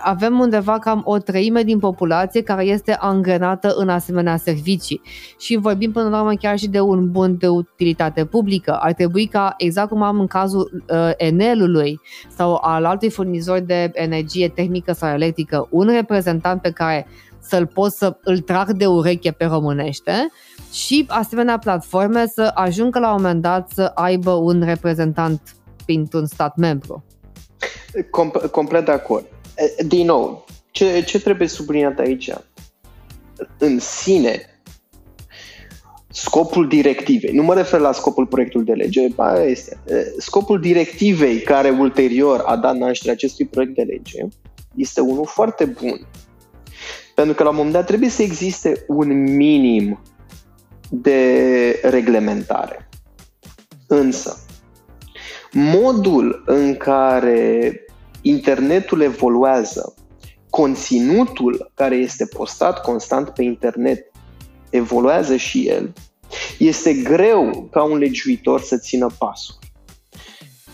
avem undeva cam o treime din populație care este angrenată în asemenea servicii și vorbim până la urmă chiar și de un bun de utilitate publică. Ar trebui ca, exact cum am în cazul uh, Enelului sau al altui furnizor de energie tehnică sau electrică, un reprezentant pe care să-l pot să îl trag de ureche pe românește și asemenea platforme să ajungă la un moment dat să aibă un reprezentant printr-un stat membru. Com- complet de acord. Din nou, ce, ce trebuie subliniat aici? În sine, scopul directivei, nu mă refer la scopul proiectului de lege, aia este, scopul directivei care ulterior a dat naștere acestui proiect de lege este unul foarte bun. Pentru că la un moment dat trebuie să existe un minim de reglementare. Însă, modul în care internetul evoluează, conținutul care este postat constant pe internet evoluează și el, este greu ca un legiuitor să țină pasul.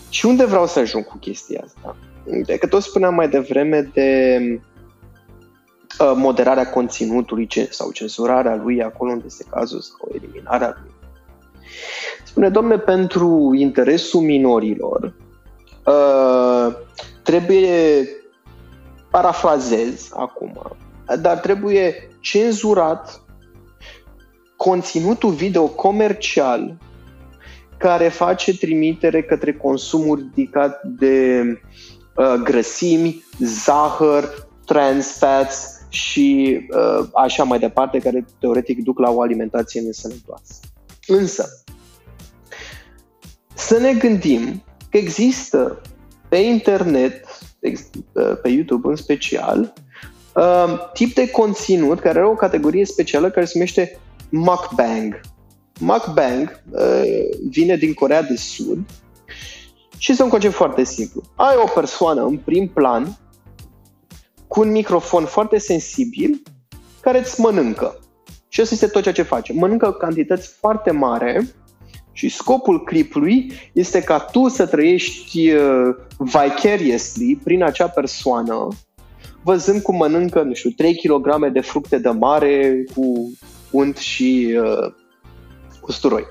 Și unde vreau să ajung cu chestia asta? De că tot spuneam mai devreme de uh, moderarea conținutului sau cenzurarea lui acolo unde este cazul sau eliminarea lui. Spune, domne, pentru interesul minorilor, uh, trebuie, parafrazez acum, dar trebuie cenzurat conținutul video comercial care face trimitere către consumul ridicat de uh, grăsimi, zahăr, trans fats și uh, așa mai departe, care teoretic duc la o alimentație nesănătoasă. Însă, să ne gândim că există pe internet, pe YouTube în special, uh, tip de conținut care are o categorie specială care se numește mukbang. Mukbang uh, vine din Corea de Sud și este un concept foarte simplu. Ai o persoană în prim plan cu un microfon foarte sensibil care îți mănâncă. Și asta este tot ceea ce face. Mănâncă cantități foarte mare și scopul clipului este ca tu să trăiești uh, vicariously prin acea persoană, văzând cum mănâncă, nu știu, 3 kg de fructe de mare cu unt și uh, usturoi.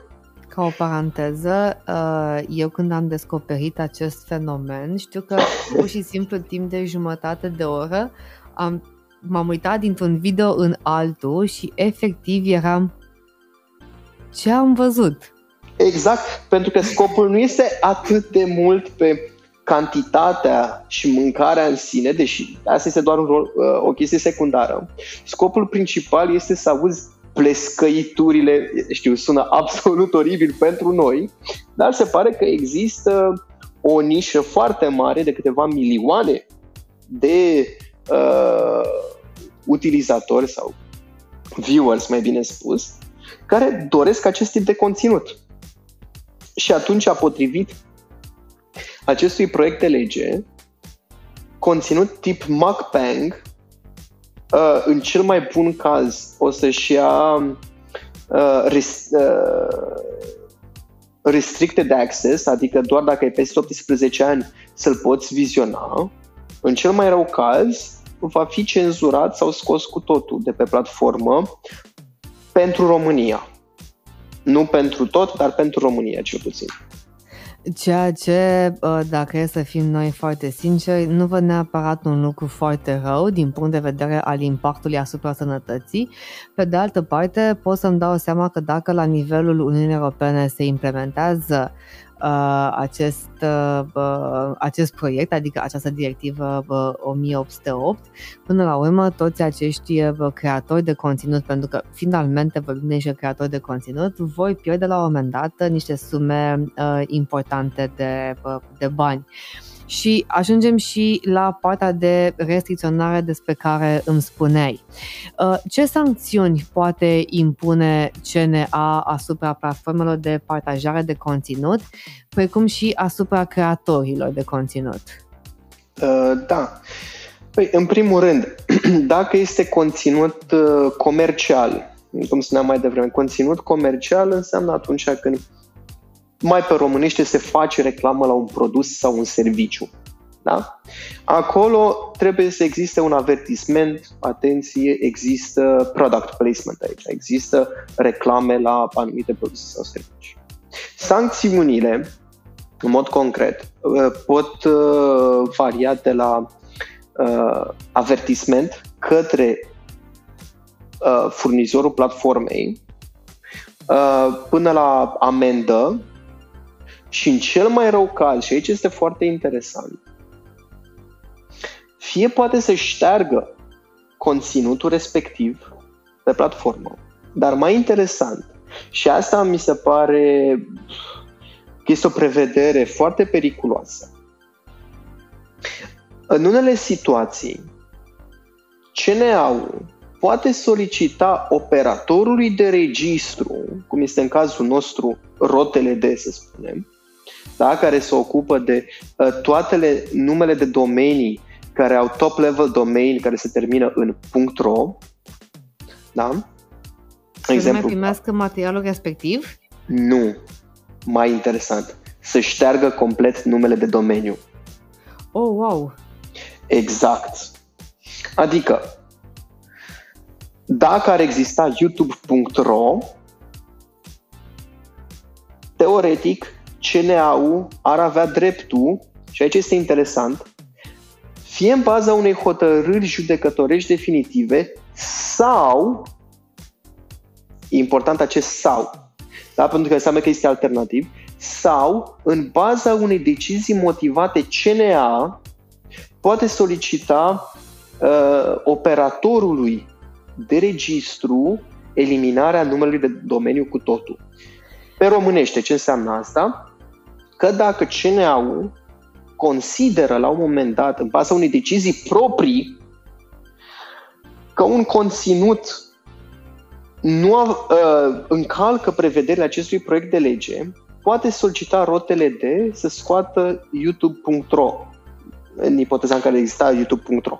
Ca o paranteză, uh, eu când am descoperit acest fenomen, știu că pur și simplu timp de jumătate de oră am, m-am uitat dintr-un video în altul și efectiv eram ce am văzut? Exact, pentru că scopul nu este atât de mult pe cantitatea și mâncarea în sine, deși asta este doar un rol, uh, o chestie secundară. Scopul principal este să auzi plescăiturile, știu, sună absolut oribil pentru noi, dar se pare că există o nișă foarte mare de câteva milioane de uh, utilizatori sau viewers, mai bine spus, care doresc acest tip de conținut. Și atunci a potrivit acestui proiect de lege conținut tip mukbang uh, în cel mai bun caz o să-și ia uh, res, uh, restricted access, adică doar dacă ai peste 18 ani să-l poți viziona. În cel mai rău caz, va fi cenzurat sau scos cu totul de pe platformă pentru România. Nu pentru tot, dar pentru România, cel puțin. Ceea ce, dacă e să fim noi foarte sinceri, nu văd neapărat un lucru foarte rău din punct de vedere al impactului asupra sănătății. Pe de altă parte, pot să-mi dau seama că dacă la nivelul Uniunii Europene se implementează uh, acest, uh, acest proiect, adică această directivă uh, 1808, până la urmă toți acești uh, creatori de conținut, pentru că finalmente vorbim de niște creatori de conținut, voi pierde la un moment dat niște sume uh, importante de, uh, de bani. Uh, și ajungem și la partea de restricționare despre care îmi spuneai. Uh, ce sancțiuni poate impune CNA asupra platformelor de partajare de conținut, precum și asupra creatorilor de conținut? Uh, da. Păi, în primul rând, dacă este conținut uh, comercial, cum spuneam mai devreme, conținut comercial înseamnă atunci când mai pe românește se face reclamă la un produs sau un serviciu. Da? Acolo trebuie să existe un avertisment, atenție, există product placement aici, există reclame la anumite produse sau servicii. Sancțiunile, în mod concret, uh, pot uh, varia de la uh, avertisment către furnizorul platformei până la amendă și în cel mai rău caz, și aici este foarte interesant, fie poate să șteargă conținutul respectiv pe platformă, dar mai interesant, și asta mi se pare că este o prevedere foarte periculoasă. În unele situații, CNA-ul poate solicita operatorului de registru, cum este în cazul nostru rotele de, să spunem, da, care se ocupă de uh, toate numele de domenii care au top level domain care se termină în .ro, da? Să Exemplu, mai primească materialul respectiv? Nu. Mai interesant. Să șteargă complet numele de domeniu. Oh, wow! Exact. Adică, dacă ar exista youtube.ro, teoretic, CNA-ul ar avea dreptul, și aici este interesant, fie în baza unei hotărâri judecătorești definitive sau, e important acest sau, da? pentru că înseamnă că este alternativ, sau în baza unei decizii motivate CNA poate solicita uh, operatorului de registru eliminarea numelui de domeniu cu totul. Pe românește, ce înseamnă asta? Că dacă CNA-ul consideră la un moment dat, în baza unei decizii proprii, că un conținut nu a, uh, încalcă prevederile acestui proiect de lege, poate solicita rotele de să scoată youtube.ro în ipoteza în care exista youtube.ro.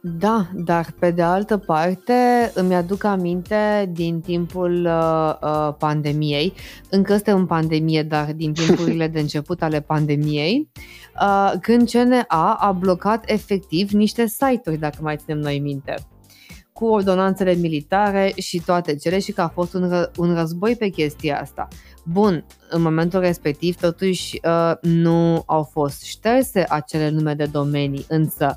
Da, dar pe de altă parte îmi aduc aminte din timpul uh, uh, pandemiei, încă este în pandemie, dar din timpurile de început ale pandemiei, uh, când CNA a blocat efectiv niște site-uri, dacă mai ținem noi minte cu ordonanțele militare și toate cele și că a fost un, ră, un război pe chestia asta. Bun, în momentul respectiv, totuși, uh, nu au fost șterse acele nume de domenii, însă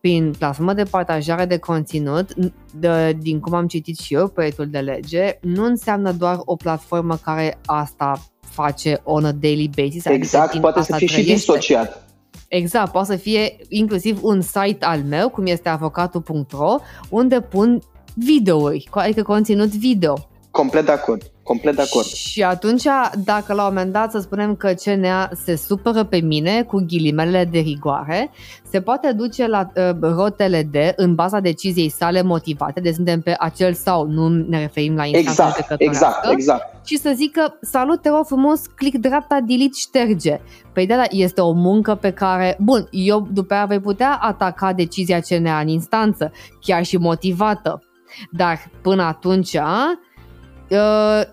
prin platformă de partajare de conținut, de, din cum am citit și eu proiectul de lege, nu înseamnă doar o platformă care asta face on a daily basis. Adică exact, adică poate să fie trăiește. și disociat. Exact, poate să fie inclusiv un site al meu, cum este avocatul.ro, unde pun videouri, adică conținut video. Complet de acord. Complet de acord. Și atunci, dacă la un moment dat să spunem că CNA se supără pe mine cu ghilimele de rigoare, se poate duce la uh, rotele de în baza deciziei sale motivate, de suntem pe acel sau, nu ne referim la instanța exact, exact, exact. și să zică, salut, te rog frumos, click dreapta, delete, șterge. Păi de la este o muncă pe care, bun, eu după aia voi putea ataca decizia CNA în instanță, chiar și motivată. Dar până atunci uh,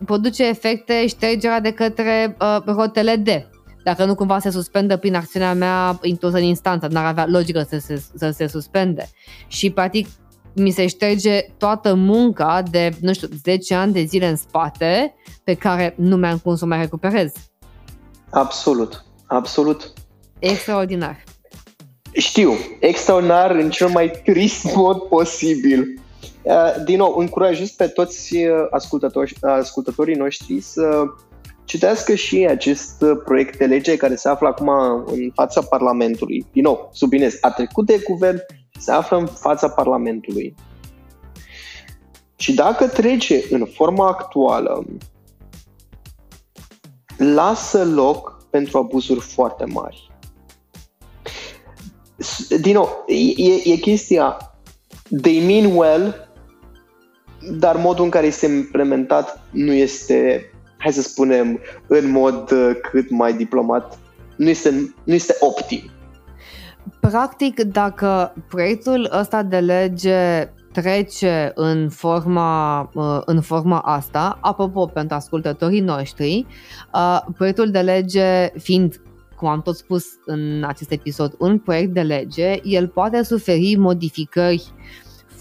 produce efecte ștergerea de către uh, rotele D. Dacă nu cumva se suspendă prin acțiunea mea introdusă în instanță, n-ar avea logică să se, să se suspende. Și practic mi se șterge toată munca de, nu știu, 10 ani de zile în spate pe care nu mi-am cum să mai recuperez. Absolut, absolut. Extraordinar. Știu, extraordinar în cel mai trist mod posibil. Uh, din nou, încurajez pe toți uh, ascultători, ascultătorii noștri să citească și acest proiect de lege care se află acum în fața Parlamentului. Din nou, sublinez, a trecut de guvern, se află în fața Parlamentului. Și dacă trece în forma actuală, lasă loc pentru abuzuri foarte mari. Din nou, e, e chestia they mean well, dar modul în care este implementat nu este, hai să spunem, în mod uh, cât mai diplomat, nu este, nu este optim. Practic, dacă proiectul ăsta de lege trece în forma, uh, în forma asta, apropo, pentru ascultătorii noștri, uh, proiectul de lege fiind cum am tot spus în acest episod, un proiect de lege, el poate suferi modificări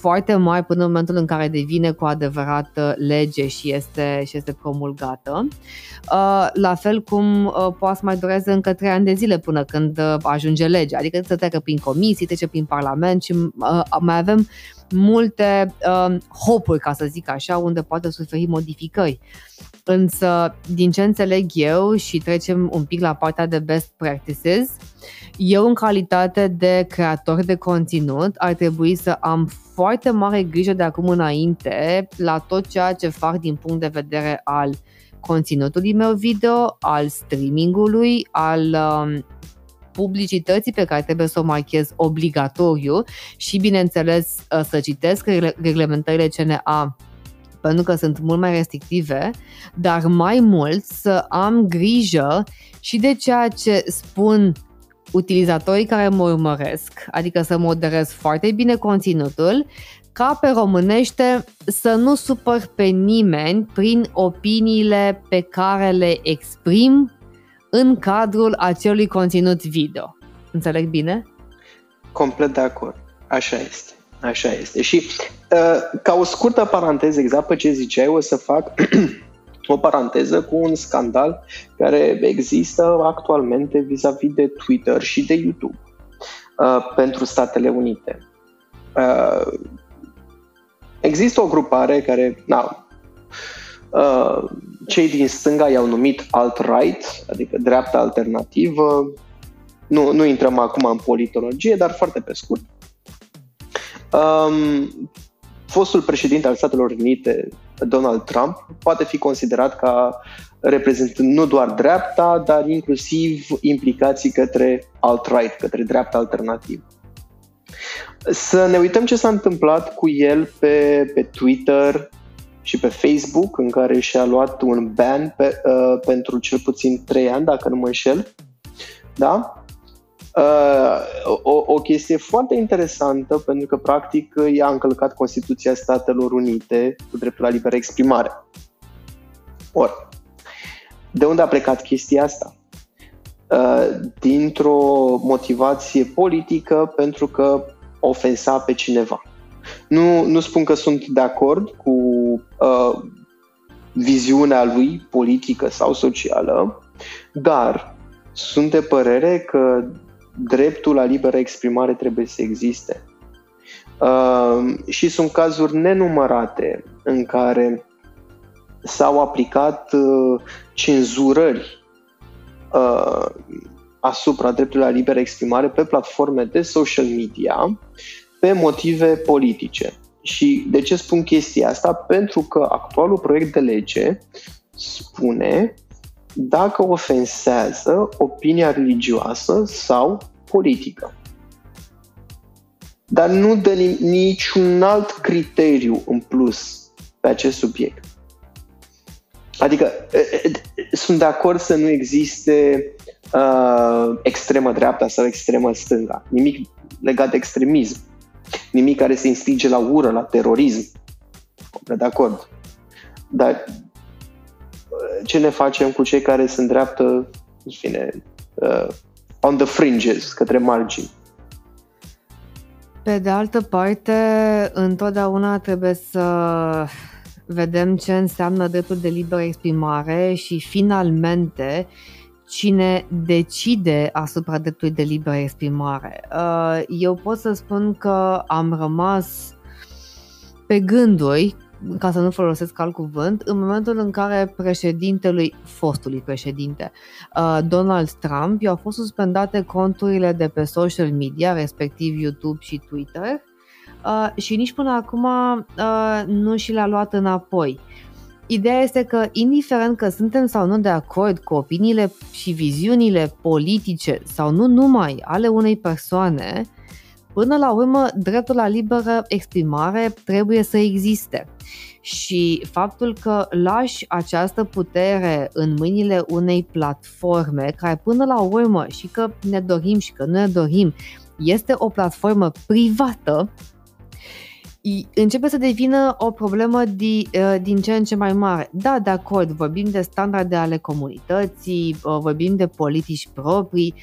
foarte mari până în momentul în care devine cu adevărat uh, lege și este, și este promulgată. Uh, la fel cum uh, poate să mai dureze încă trei ani de zile până când ajunge legea, adică să treacă prin comisii, trece prin parlament și mai avem multe hopuri, ca să zic așa, unde poate suferi modificări. Însă, din ce înțeleg eu și trecem un pic la partea de best practices, eu în calitate de creator de conținut ar trebui să am foarte mare grijă de acum înainte la tot ceea ce fac din punct de vedere al conținutului meu video, al streamingului, al um, publicității pe care trebuie să o marchez obligatoriu și, bineînțeles, uh, să citesc reglementările CNA pentru că sunt mult mai restrictive, dar mai mult să am grijă și de ceea ce spun utilizatorii care mă urmăresc, adică să moderez foarte bine conținutul, ca pe românește să nu supăr pe nimeni prin opiniile pe care le exprim în cadrul acelui conținut video. Înțeleg bine? Complet de acord. Așa este. Așa este. Și uh, ca o scurtă paranteză, exact pe ce ziceai, o să fac o paranteză cu un scandal care există actualmente vis-a-vis de Twitter și de YouTube uh, pentru Statele Unite. Uh, există o grupare care, na, uh, cei din stânga i-au numit alt-right, adică dreapta alternativă. Nu, nu intrăm acum în politologie, dar foarte pe scurt. Um, fostul președinte al Statelor Unite, Donald Trump, poate fi considerat ca reprezentând nu doar dreapta, dar inclusiv implicații către alt-right, către dreapta alternativă. Să ne uităm ce s-a întâmplat cu el pe, pe Twitter și pe Facebook, în care și-a luat un ban pe, uh, pentru cel puțin 3 ani, dacă nu mă înșel. Da? Uh, o, o chestie foarte interesantă pentru că practic i-a încălcat Constituția Statelor Unite cu dreptul la liberă exprimare. Ori, de unde a plecat chestia asta? Uh, dintr-o motivație politică pentru că ofensa pe cineva. Nu, nu spun că sunt de acord cu uh, viziunea lui politică sau socială, dar sunt de părere că dreptul la liberă exprimare trebuie să existe. Uh, și sunt cazuri nenumărate în care s-au aplicat uh, cenzurări uh, asupra dreptului la liberă exprimare pe platforme de social media pe motive politice. Și de ce spun chestia asta? Pentru că actualul proiect de lege spune dacă ofensează opinia religioasă sau politică. Dar nu dă niciun alt criteriu în plus pe acest subiect. Adică sunt de acord să nu existe uh, extremă dreapta sau extremă stânga. Nimic legat de extremism. Nimic care să instige la ură, la terorism. De acord. Dar ce ne facem cu cei care sunt dreaptă, în fine, uh, on the fringes, către margini? Pe de altă parte, întotdeauna trebuie să vedem ce înseamnă dreptul de liberă exprimare și finalmente cine decide asupra dreptului de liberă exprimare. Uh, eu pot să spun că am rămas pe gânduri ca să nu folosesc alt cuvânt, în momentul în care președintelui, fostului președinte, uh, Donald Trump, i-au fost suspendate conturile de pe social media, respectiv YouTube și Twitter, uh, și nici până acum uh, nu și le-a luat înapoi. Ideea este că, indiferent că suntem sau nu de acord cu opiniile și viziunile politice sau nu numai ale unei persoane, Până la urmă, dreptul la liberă exprimare trebuie să existe. Și faptul că lași această putere în mâinile unei platforme, care până la urmă, și că ne dorim și că nu ne dorim, este o platformă privată, începe să devină o problemă din, ă, din ce în ce mai mare. Da, de acord, vorbim de standarde ale comunității, ă, vorbim de politici proprii,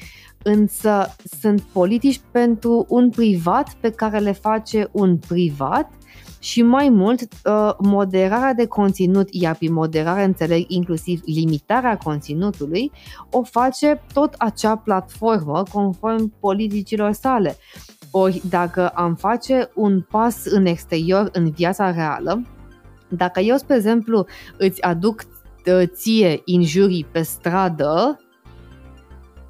însă sunt politici pentru un privat pe care le face un privat și mai mult ă, moderarea de conținut, iar prin moderare înțeleg inclusiv limitarea conținutului, o face tot acea platformă conform politicilor sale. Ori dacă am face un pas în exterior în viața reală, dacă eu, spre exemplu, îți aduc ă, ție injurii pe stradă,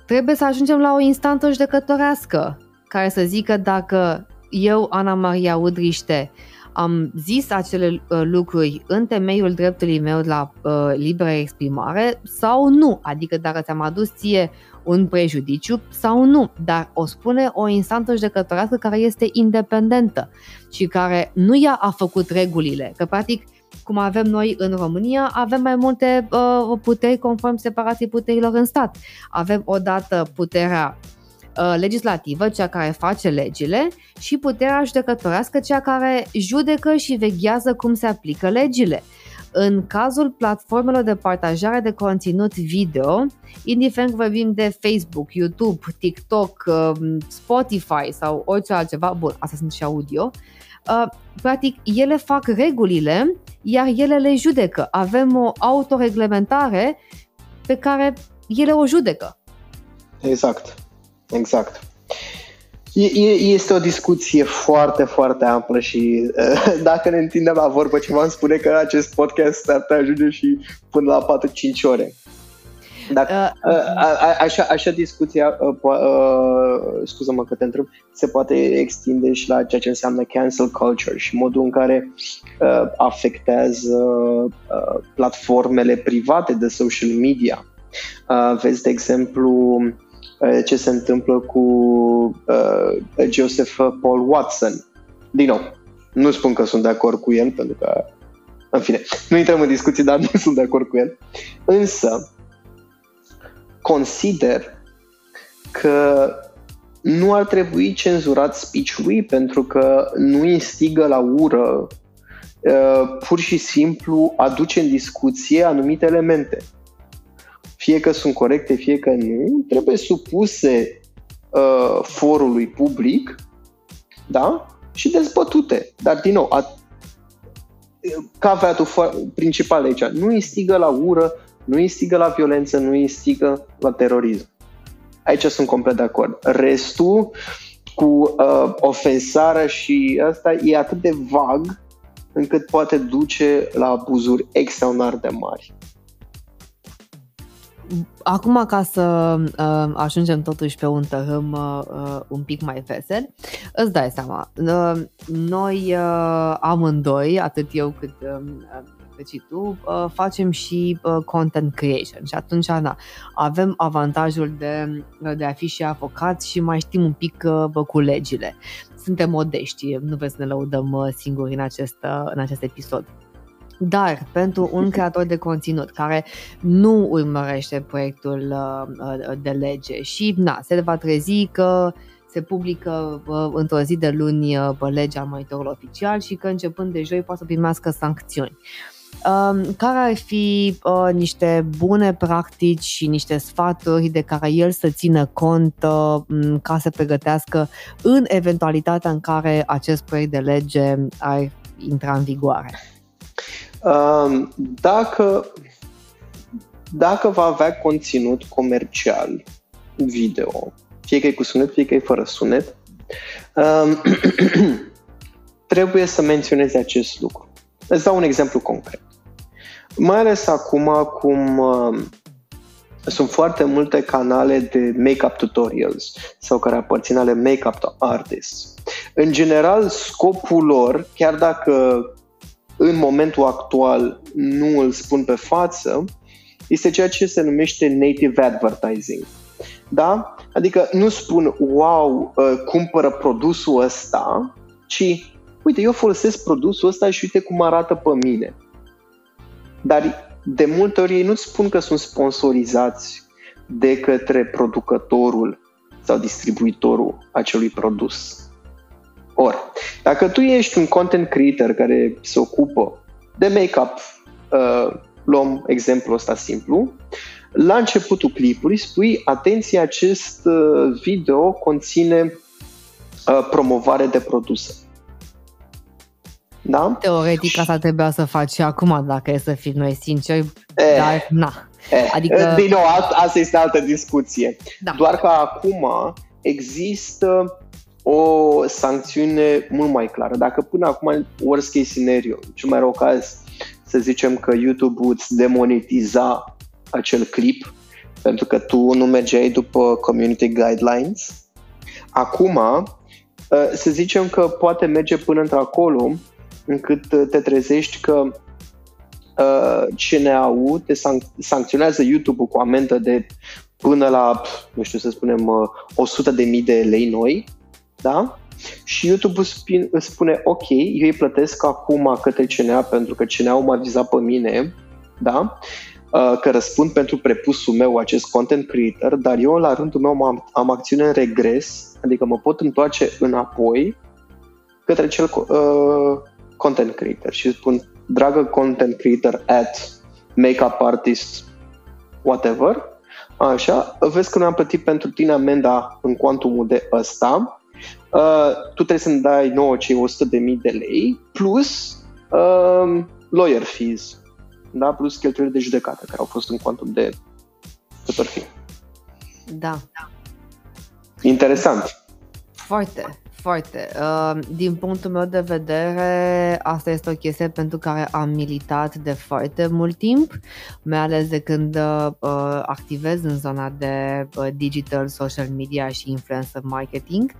trebuie să ajungem la o instanță judecătorească care să zică dacă eu, Ana Maria Udriște, am zis acele uh, lucruri în temeiul dreptului meu la uh, liberă exprimare sau nu, adică dacă ți-am adus ție un prejudiciu sau nu, dar o spune o instanță judecătorească care este independentă și care nu ea a făcut regulile, că practic cum avem noi în România, avem mai multe uh, puteri conform separației puterilor în stat. Avem odată puterea uh, legislativă, cea care face legile, și puterea judecătorească, cea care judecă și veghează cum se aplică legile. În cazul platformelor de partajare de conținut video, indiferent că vorbim de Facebook, YouTube, TikTok, uh, Spotify sau orice altceva, bun, asta sunt și audio, uh, practic ele fac regulile iar ele le judecă. Avem o autoreglementare pe care ele o judecă. Exact, exact. Este o discuție foarte, foarte amplă și dacă ne întindem la vorbă ce v-am spune că acest podcast ar ajunge și până la 4-5 ore. Dacă, uh, a, așa, așa discuția, uh, uh, scuză-mă că te întreb, se poate extinde și la ceea ce înseamnă cancel culture și modul în care uh, afectează uh, platformele private de social media. Uh, vezi, de exemplu, uh, ce se întâmplă cu uh, Joseph Paul Watson. Din nou, nu spun că sunt de acord cu el, pentru că, în fine, nu intrăm în discuții, dar nu sunt de acord cu el. Însă, consider că nu ar trebui cenzurat speech-ul pentru că nu instigă la ură, uh, pur și simplu aduce în discuție anumite elemente. Fie că sunt corecte, fie că nu, trebuie supuse uh, forului public da? și dezbătute. Dar, din nou, caveatul principal aici, nu instigă la ură, nu instigă la violență, nu instigă la terorism. Aici sunt complet de acord. Restul cu uh, ofensarea și asta e atât de vag încât poate duce la abuzuri extraordinar de mari. Acum, ca să uh, ajungem totuși pe un tărâm uh, un pic mai vesel, îți dai seama, uh, noi uh, amândoi, atât eu cât uh, cât și tu, uh, facem și uh, content creation și atunci na, avem avantajul de, de a fi și avocați și mai știm un pic uh, cu legile. Suntem modești, nu vreți să ne lăudăm singuri în acest, în acest episod. Dar pentru un creator de conținut care nu urmărește proiectul de lege și na, se va trezi că se publică într-o zi de luni legea monitorul oficial și că începând de joi poate să primească sancțiuni. Um, care ar fi uh, niște bune practici și niște sfaturi de care el să țină cont uh, ca să pregătească în eventualitatea în care acest proiect de lege ar intra în vigoare? Um, dacă, dacă va avea conținut comercial video, fie că e cu sunet, fie că e fără sunet, um, trebuie să menționeze acest lucru. Îți dau un exemplu concret. Mai ales acum cum uh, sunt foarte multe canale de make-up tutorials sau care aparțin ale make-up artists. În general, scopul lor, chiar dacă în momentul actual nu îl spun pe față, este ceea ce se numește native advertising. Da? Adică nu spun, wow, uh, cumpără produsul ăsta, ci, uite, eu folosesc produsul ăsta și uite cum arată pe mine. Dar de multe ori ei nu spun că sunt sponsorizați de către producătorul sau distribuitorul acelui produs. Ori, dacă tu ești un content creator care se ocupă de make-up, uh, luăm exemplul ăsta simplu, la începutul clipului spui, atenție, acest uh, video conține uh, promovare de produse. Da? Teoretic asta trebuia să faci și acum, dacă e să fim noi sinceri, eh, dar na. Eh, adică... Din nou, asta este altă discuție. Da. Doar că acum există o sancțiune mult mai clară. Dacă până acum, worst case scenario, cel mai rău caz, să zicem că YouTube îți demonetiza acel clip pentru că tu nu mergeai după community guidelines, acum eh, să zicem că poate merge până într-acolo încât uh, te trezești că uh, CNAU te sanc- sancționează YouTube-ul cu amendă de până la, nu știu să spunem, uh, 100 de mii de lei noi, da? Și YouTube îți spune, ok, eu îi plătesc acum către CNA pentru că CNA m-a vizat pe mine, da? Uh, că răspund pentru prepusul meu acest content creator, dar eu la rândul meu am, am acțiune în regres, adică mă pot întoarce înapoi către cel uh, content creator și spun, dragă content creator at makeup artist, whatever, așa, vezi că noi am plătit pentru tine amenda în cuantumul de ăsta, uh, tu trebuie să-mi dai nouă cei 100 de mii de lei, plus uh, lawyer fees, da? plus cheltuielile de judecată, care au fost în cuantum de cât or fi. Da. Interesant. Foarte. Foarte. Uh, din punctul meu de vedere, asta este o chestie pentru care am militat de foarte mult timp, mai ales de când uh, activez în zona de uh, digital, social media și influencer marketing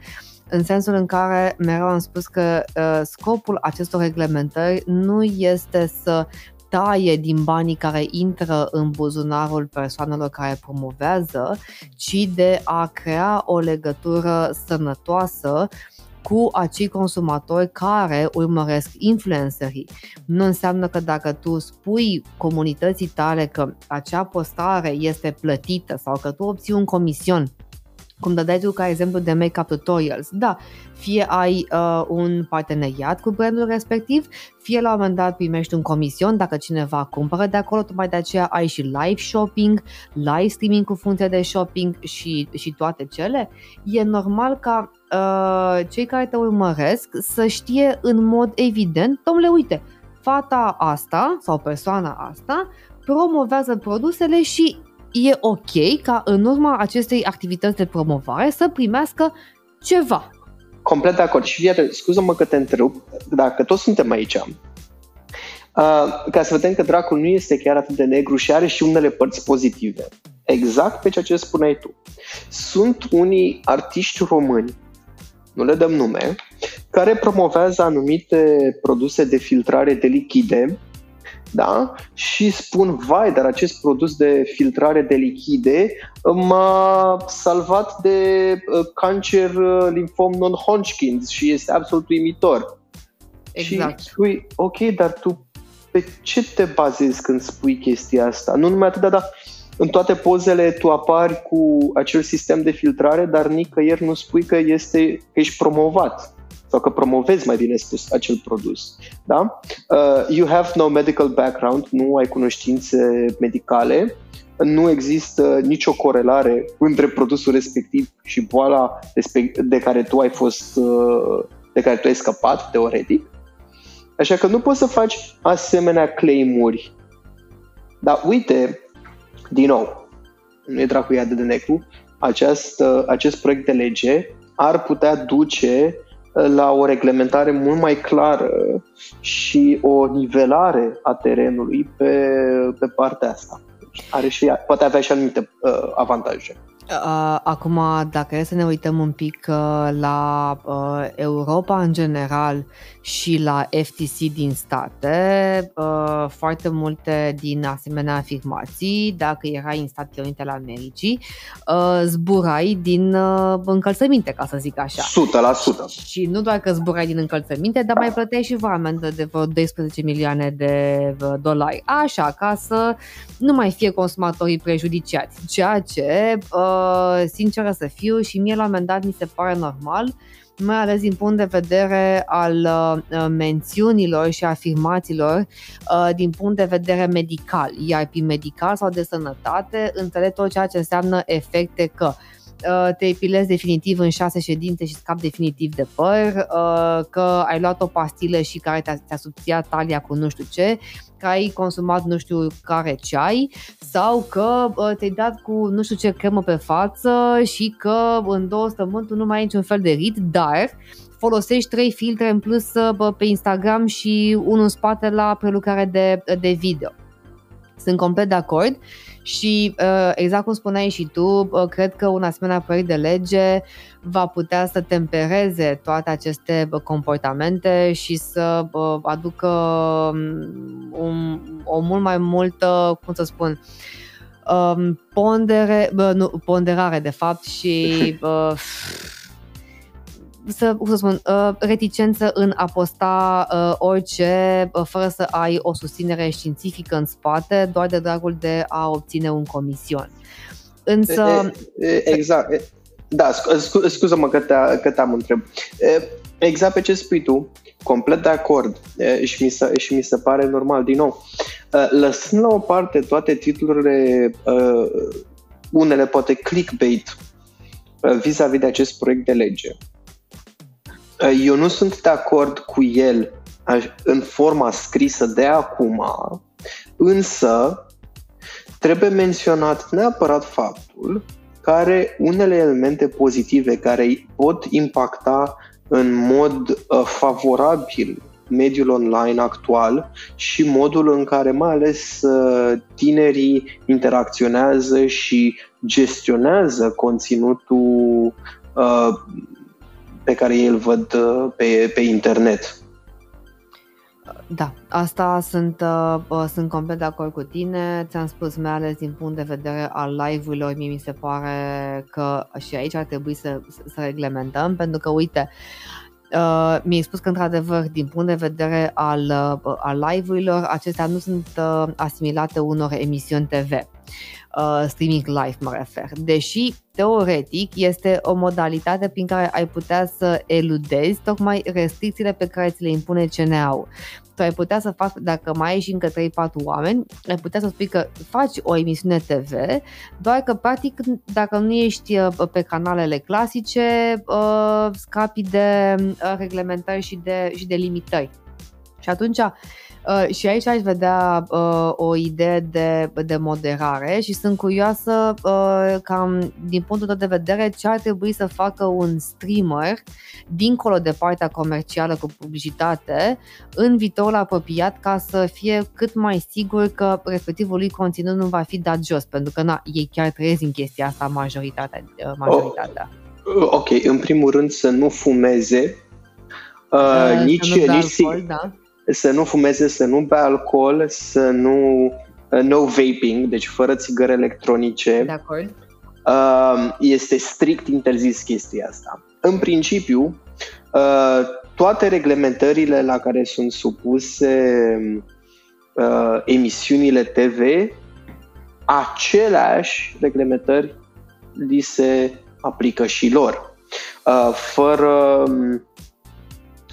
în sensul în care mereu am spus că uh, scopul acestor reglementări nu este să taie din banii care intră în buzunarul persoanelor care promovează, ci de a crea o legătură sănătoasă cu acei consumatori care urmăresc influencerii. Nu înseamnă că dacă tu spui comunității tale că acea postare este plătită sau că tu obții un comision cum dădeai tu ca exemplu de make-up tutorials. Da, fie ai uh, un parteneriat cu brandul respectiv, fie la un moment dat primești un comision dacă cineva cumpără de acolo, tocmai de aceea ai și live shopping, live streaming cu funcție de shopping și, și toate cele. E normal ca uh, cei care te urmăresc să știe în mod evident, domnule, uite, fata asta sau persoana asta promovează produsele și e ok ca în urma acestei activități de promovare să primească ceva. Complet de acord. Și iată, scuză-mă că te întrerup, dacă toți suntem aici, uh, ca să vedem că dracul nu este chiar atât de negru și are și unele părți pozitive. Exact pe ceea ce spuneai tu. Sunt unii artiști români, nu le dăm nume, care promovează anumite produse de filtrare de lichide da? și spun, vai, dar acest produs de filtrare de lichide m-a salvat de uh, cancer uh, linfom non-Hodgkins și este absolut uimitor. Exact. Și spui, ok, dar tu pe ce te bazezi când spui chestia asta? Nu numai atât, dar în toate pozele tu apari cu acel sistem de filtrare, dar nicăieri nu spui că, este, că ești promovat sau că promovezi, mai bine spus, acel produs. Da? Uh, you have no medical background, nu ai cunoștințe medicale, nu există nicio corelare între produsul respectiv și boala de care tu ai fost, uh, de care tu ai scăpat, teoretic. Așa că nu poți să faci asemenea claimuri. Dar uite, din nou, nu e dracu de negru, acest, acest proiect de lege ar putea duce la o reglementare mult mai clară și o nivelare a terenului pe, pe partea asta. Are și, poate avea și anumite uh, avantaje. Acum, dacă e să ne uităm un pic uh, la uh, Europa în general și la FTC din state, uh, foarte multe din asemenea afirmații, dacă erai în Statele Unite ale Americii, zburai din încălțăminte, ca să zic așa. 100%. Și nu doar că zburai din încălțăminte, dar mai plăteai și amendă de vreo 12 milioane de dolari. Așa, ca să nu mai fie consumatorii prejudiciați, ceea ce sinceră să fiu, și mie la un moment dat mi se pare normal, mai ales din punct de vedere al uh, mențiunilor și afirmațiilor uh, din punct de vedere medical, iar prin medical sau de sănătate înțeleg tot ceea ce înseamnă efecte că uh, te epilezi definitiv în șase ședințe și scapi definitiv de păr, uh, că ai luat o pastilă și care te-a, te-a subțiat talia cu nu știu ce, că ai consumat nu știu care ceai sau că te-ai dat cu nu știu ce cremă pe față și că în două săptămâni tu nu mai ai niciun fel de rit, dar folosești trei filtre în plus pe Instagram și unul în spate la prelucrare de, de video. Sunt complet de acord și uh, exact cum spuneai și tu, uh, cred că un asemenea proiect de lege va putea să tempereze toate aceste comportamente și să uh, aducă um, un, o mult mai multă, cum să spun, um, pondere, nu, ponderare de fapt și să, cum să spun, uh, reticență în a posta uh, orice uh, fără să ai o susținere științifică în spate, doar de dragul de a obține un comision. Însă... Exact. Da, scuză-mă că, te, că te-am întrebat. Exact pe ce spui tu, complet de acord și mi, se, și mi se pare normal. Din nou, lăsând la o parte toate titlurile, unele poate clickbait, vis-a-vis de acest proiect de lege, Uh, eu nu sunt de acord cu el în forma scrisă de acum, însă trebuie menționat neapărat faptul că are unele elemente pozitive care pot impacta în mod uh, favorabil mediul online actual și modul în care mai ales uh, tinerii interacționează și gestionează conținutul uh, pe care ei îl văd uh, pe, pe internet. Da, asta sunt, uh, sunt complet de acord cu tine. Ți-am spus mai ales din punct de vedere al live-urilor, mie mi se pare că și aici ar trebui să, să reglementăm, pentru că, uite, Uh, mi-ai spus că, într-adevăr, din punct de vedere al, uh, al live-urilor, acestea nu sunt uh, asimilate unor emisiuni TV uh, streaming live mă refer. Deși, teoretic, este o modalitate prin care ai putea să eludezi tocmai restricțiile pe care ți le impune CNA-ul. Tu ai putea să faci, dacă mai ai și încă 3-4 oameni, ai putea să spui că faci o emisiune TV, doar că, practic, dacă nu ești uh, pe canalele clasice, uh, scapi de uh, reglementări și de, și de limitări. Și atunci, Uh, și aici aș vedea uh, o idee de, de moderare și sunt curioasă uh, cam din punctul tău de vedere ce ar trebui să facă un streamer dincolo de partea comercială cu publicitate în viitorul apropiat ca să fie cât mai sigur că respectivul lui conținut nu va fi dat jos, pentru că na, ei chiar trăiesc în chestia asta majoritatea. Uh, majoritatea. Oh, ok, în primul rând să nu fumeze uh, uh, nici, nici alcool, da să nu fumeze, să nu bea alcool, să nu uh, no vaping, deci fără țigări electronice. De acord. Uh, este strict interzis chestia asta. În principiu, uh, toate reglementările la care sunt supuse uh, emisiunile TV, aceleași reglementări li se aplică și lor. Uh, fără um,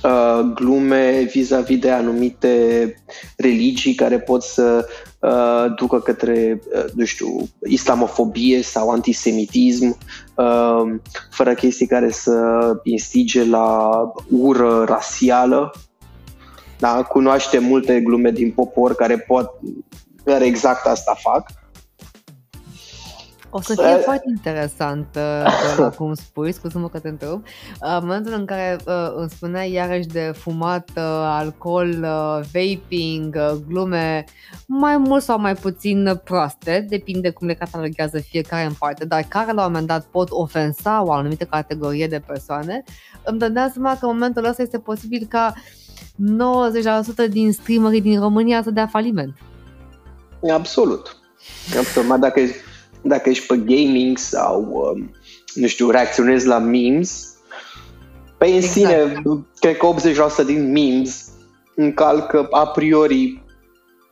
uh, glume vis-a-vis de anumite religii care pot să uh, ducă către, uh, nu știu, islamofobie sau antisemitism, uh, fără chestii care să instige la ură rasială. Da? Cunoaște multe glume din popor care pot care exact asta fac. O să fie foarte interesant uh, cum spui, scuză-mă că te întreb. Uh, în momentul în care uh, îmi spuneai iarăși de fumat, uh, alcool, uh, vaping, uh, glume mai mult sau mai puțin proaste, depinde cum le cataloghează fiecare în parte, dar care la un moment dat pot ofensa o anumită categorie de persoane, îmi dădeam seama că în momentul ăsta este posibil ca 90% din streamerii din România să dea faliment. Absolut. Absolut. Dacă dacă ești pe gaming sau, um, nu știu, reacționezi la memes, pe în exact. sine, cred că 80% din memes încalcă a priori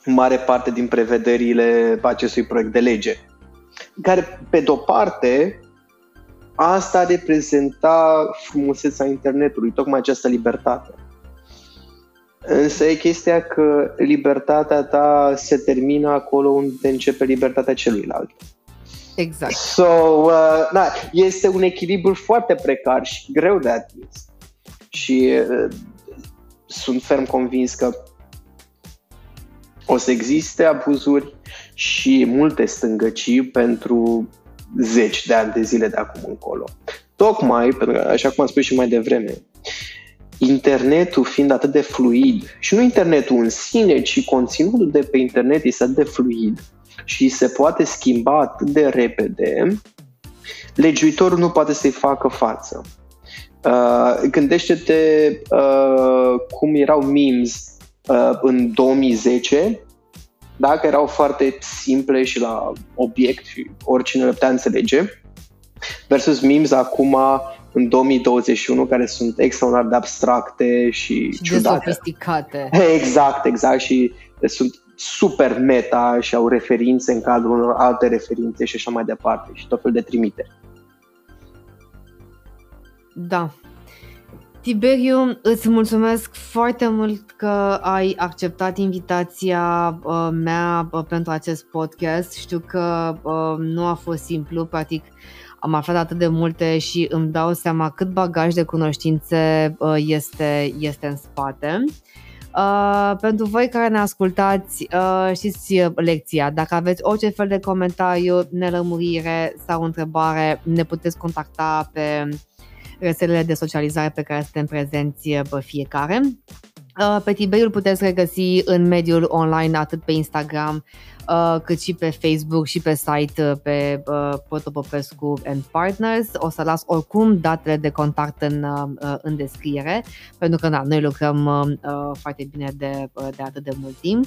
mare parte din prevederile acestui proiect de lege. Care, pe de-o parte, asta reprezenta frumusețea internetului, tocmai această libertate. Însă e chestia că libertatea ta se termină acolo unde începe libertatea celuilalt. Exact. So, uh, na, este un echilibru foarte precar și greu de atins. Și uh, sunt ferm convins că o să existe abuzuri și multe stângăcii pentru zeci de ani de zile de acum încolo. Tocmai, pentru că, așa cum am spus și mai devreme, internetul fiind atât de fluid, și nu internetul în sine, ci conținutul de pe internet este atât de fluid, și se poate schimba atât de repede, legiuitorul nu poate să-i facă față. Uh, gândește-te uh, cum erau memes uh, în 2010, dacă erau foarte simple și la obiect și oricine le putea înțelege, versus memes acum în 2021 care sunt extraordinar de abstracte și, și ciudate. sofisticate. Exact, exact și sunt super meta și au referințe în cadrul unor alte referințe și așa mai departe și tot fel de trimiteri. Da. Tiberiu, îți mulțumesc foarte mult că ai acceptat invitația uh, mea uh, pentru acest podcast. Știu că uh, nu a fost simplu, practic am aflat atât de multe și îmi dau seama cât bagaj de cunoștințe uh, este, este în spate. Uh, pentru voi care ne ascultați, uh, știți lecția. Dacă aveți orice fel de comentariu, nelămurire sau întrebare, ne puteți contacta pe rețelele de socializare pe care suntem prezenți pe fiecare. Uh, pe Tiberiul puteți regăsi în mediul online atât pe Instagram uh, cât și pe Facebook și pe site uh, pe uh, Protopopescu and Partners. O să las oricum datele de contact în, uh, în descriere, pentru că da, noi lucrăm uh, foarte bine de, uh, de atât de mult timp.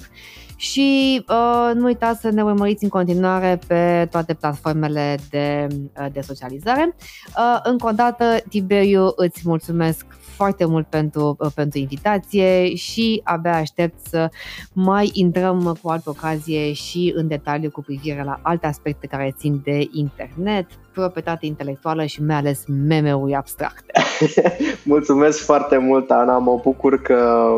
Și uh, nu uitați să ne urmăriți în continuare pe toate platformele de, uh, de socializare. Uh, încă o dată, Tiberiu, îți mulțumesc foarte mult pentru, uh, pentru invitație și abia aștept să mai intrăm cu altă ocazie și în detaliu cu privire la alte aspecte care țin de internet, proprietate intelectuală și mai ales meme-uri abstracte. Mulțumesc foarte mult, Ana, mă bucur că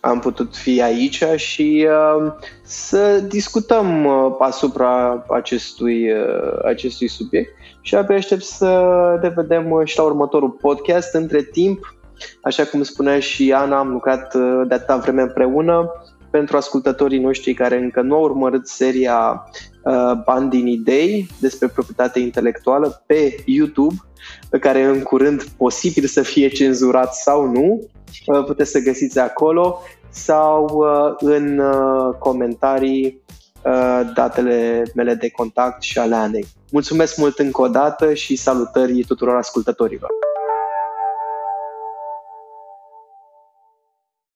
am putut fi aici și uh, să discutăm uh, asupra acestui, uh, acestui subiect și abia aștept să ne vedem uh, și la următorul podcast. Între timp, Așa cum spunea și Ana, am lucrat uh, de atâta vreme împreună. pentru ascultătorii noștri care încă nu au urmărit seria uh, Bani din idei despre proprietate intelectuală pe YouTube, pe care în curând posibil să fie cenzurat sau nu, uh, puteți să găsiți acolo sau uh, în uh, comentarii uh, datele mele de contact și ale Anei. Mulțumesc mult încă o dată și salutări tuturor ascultătorilor!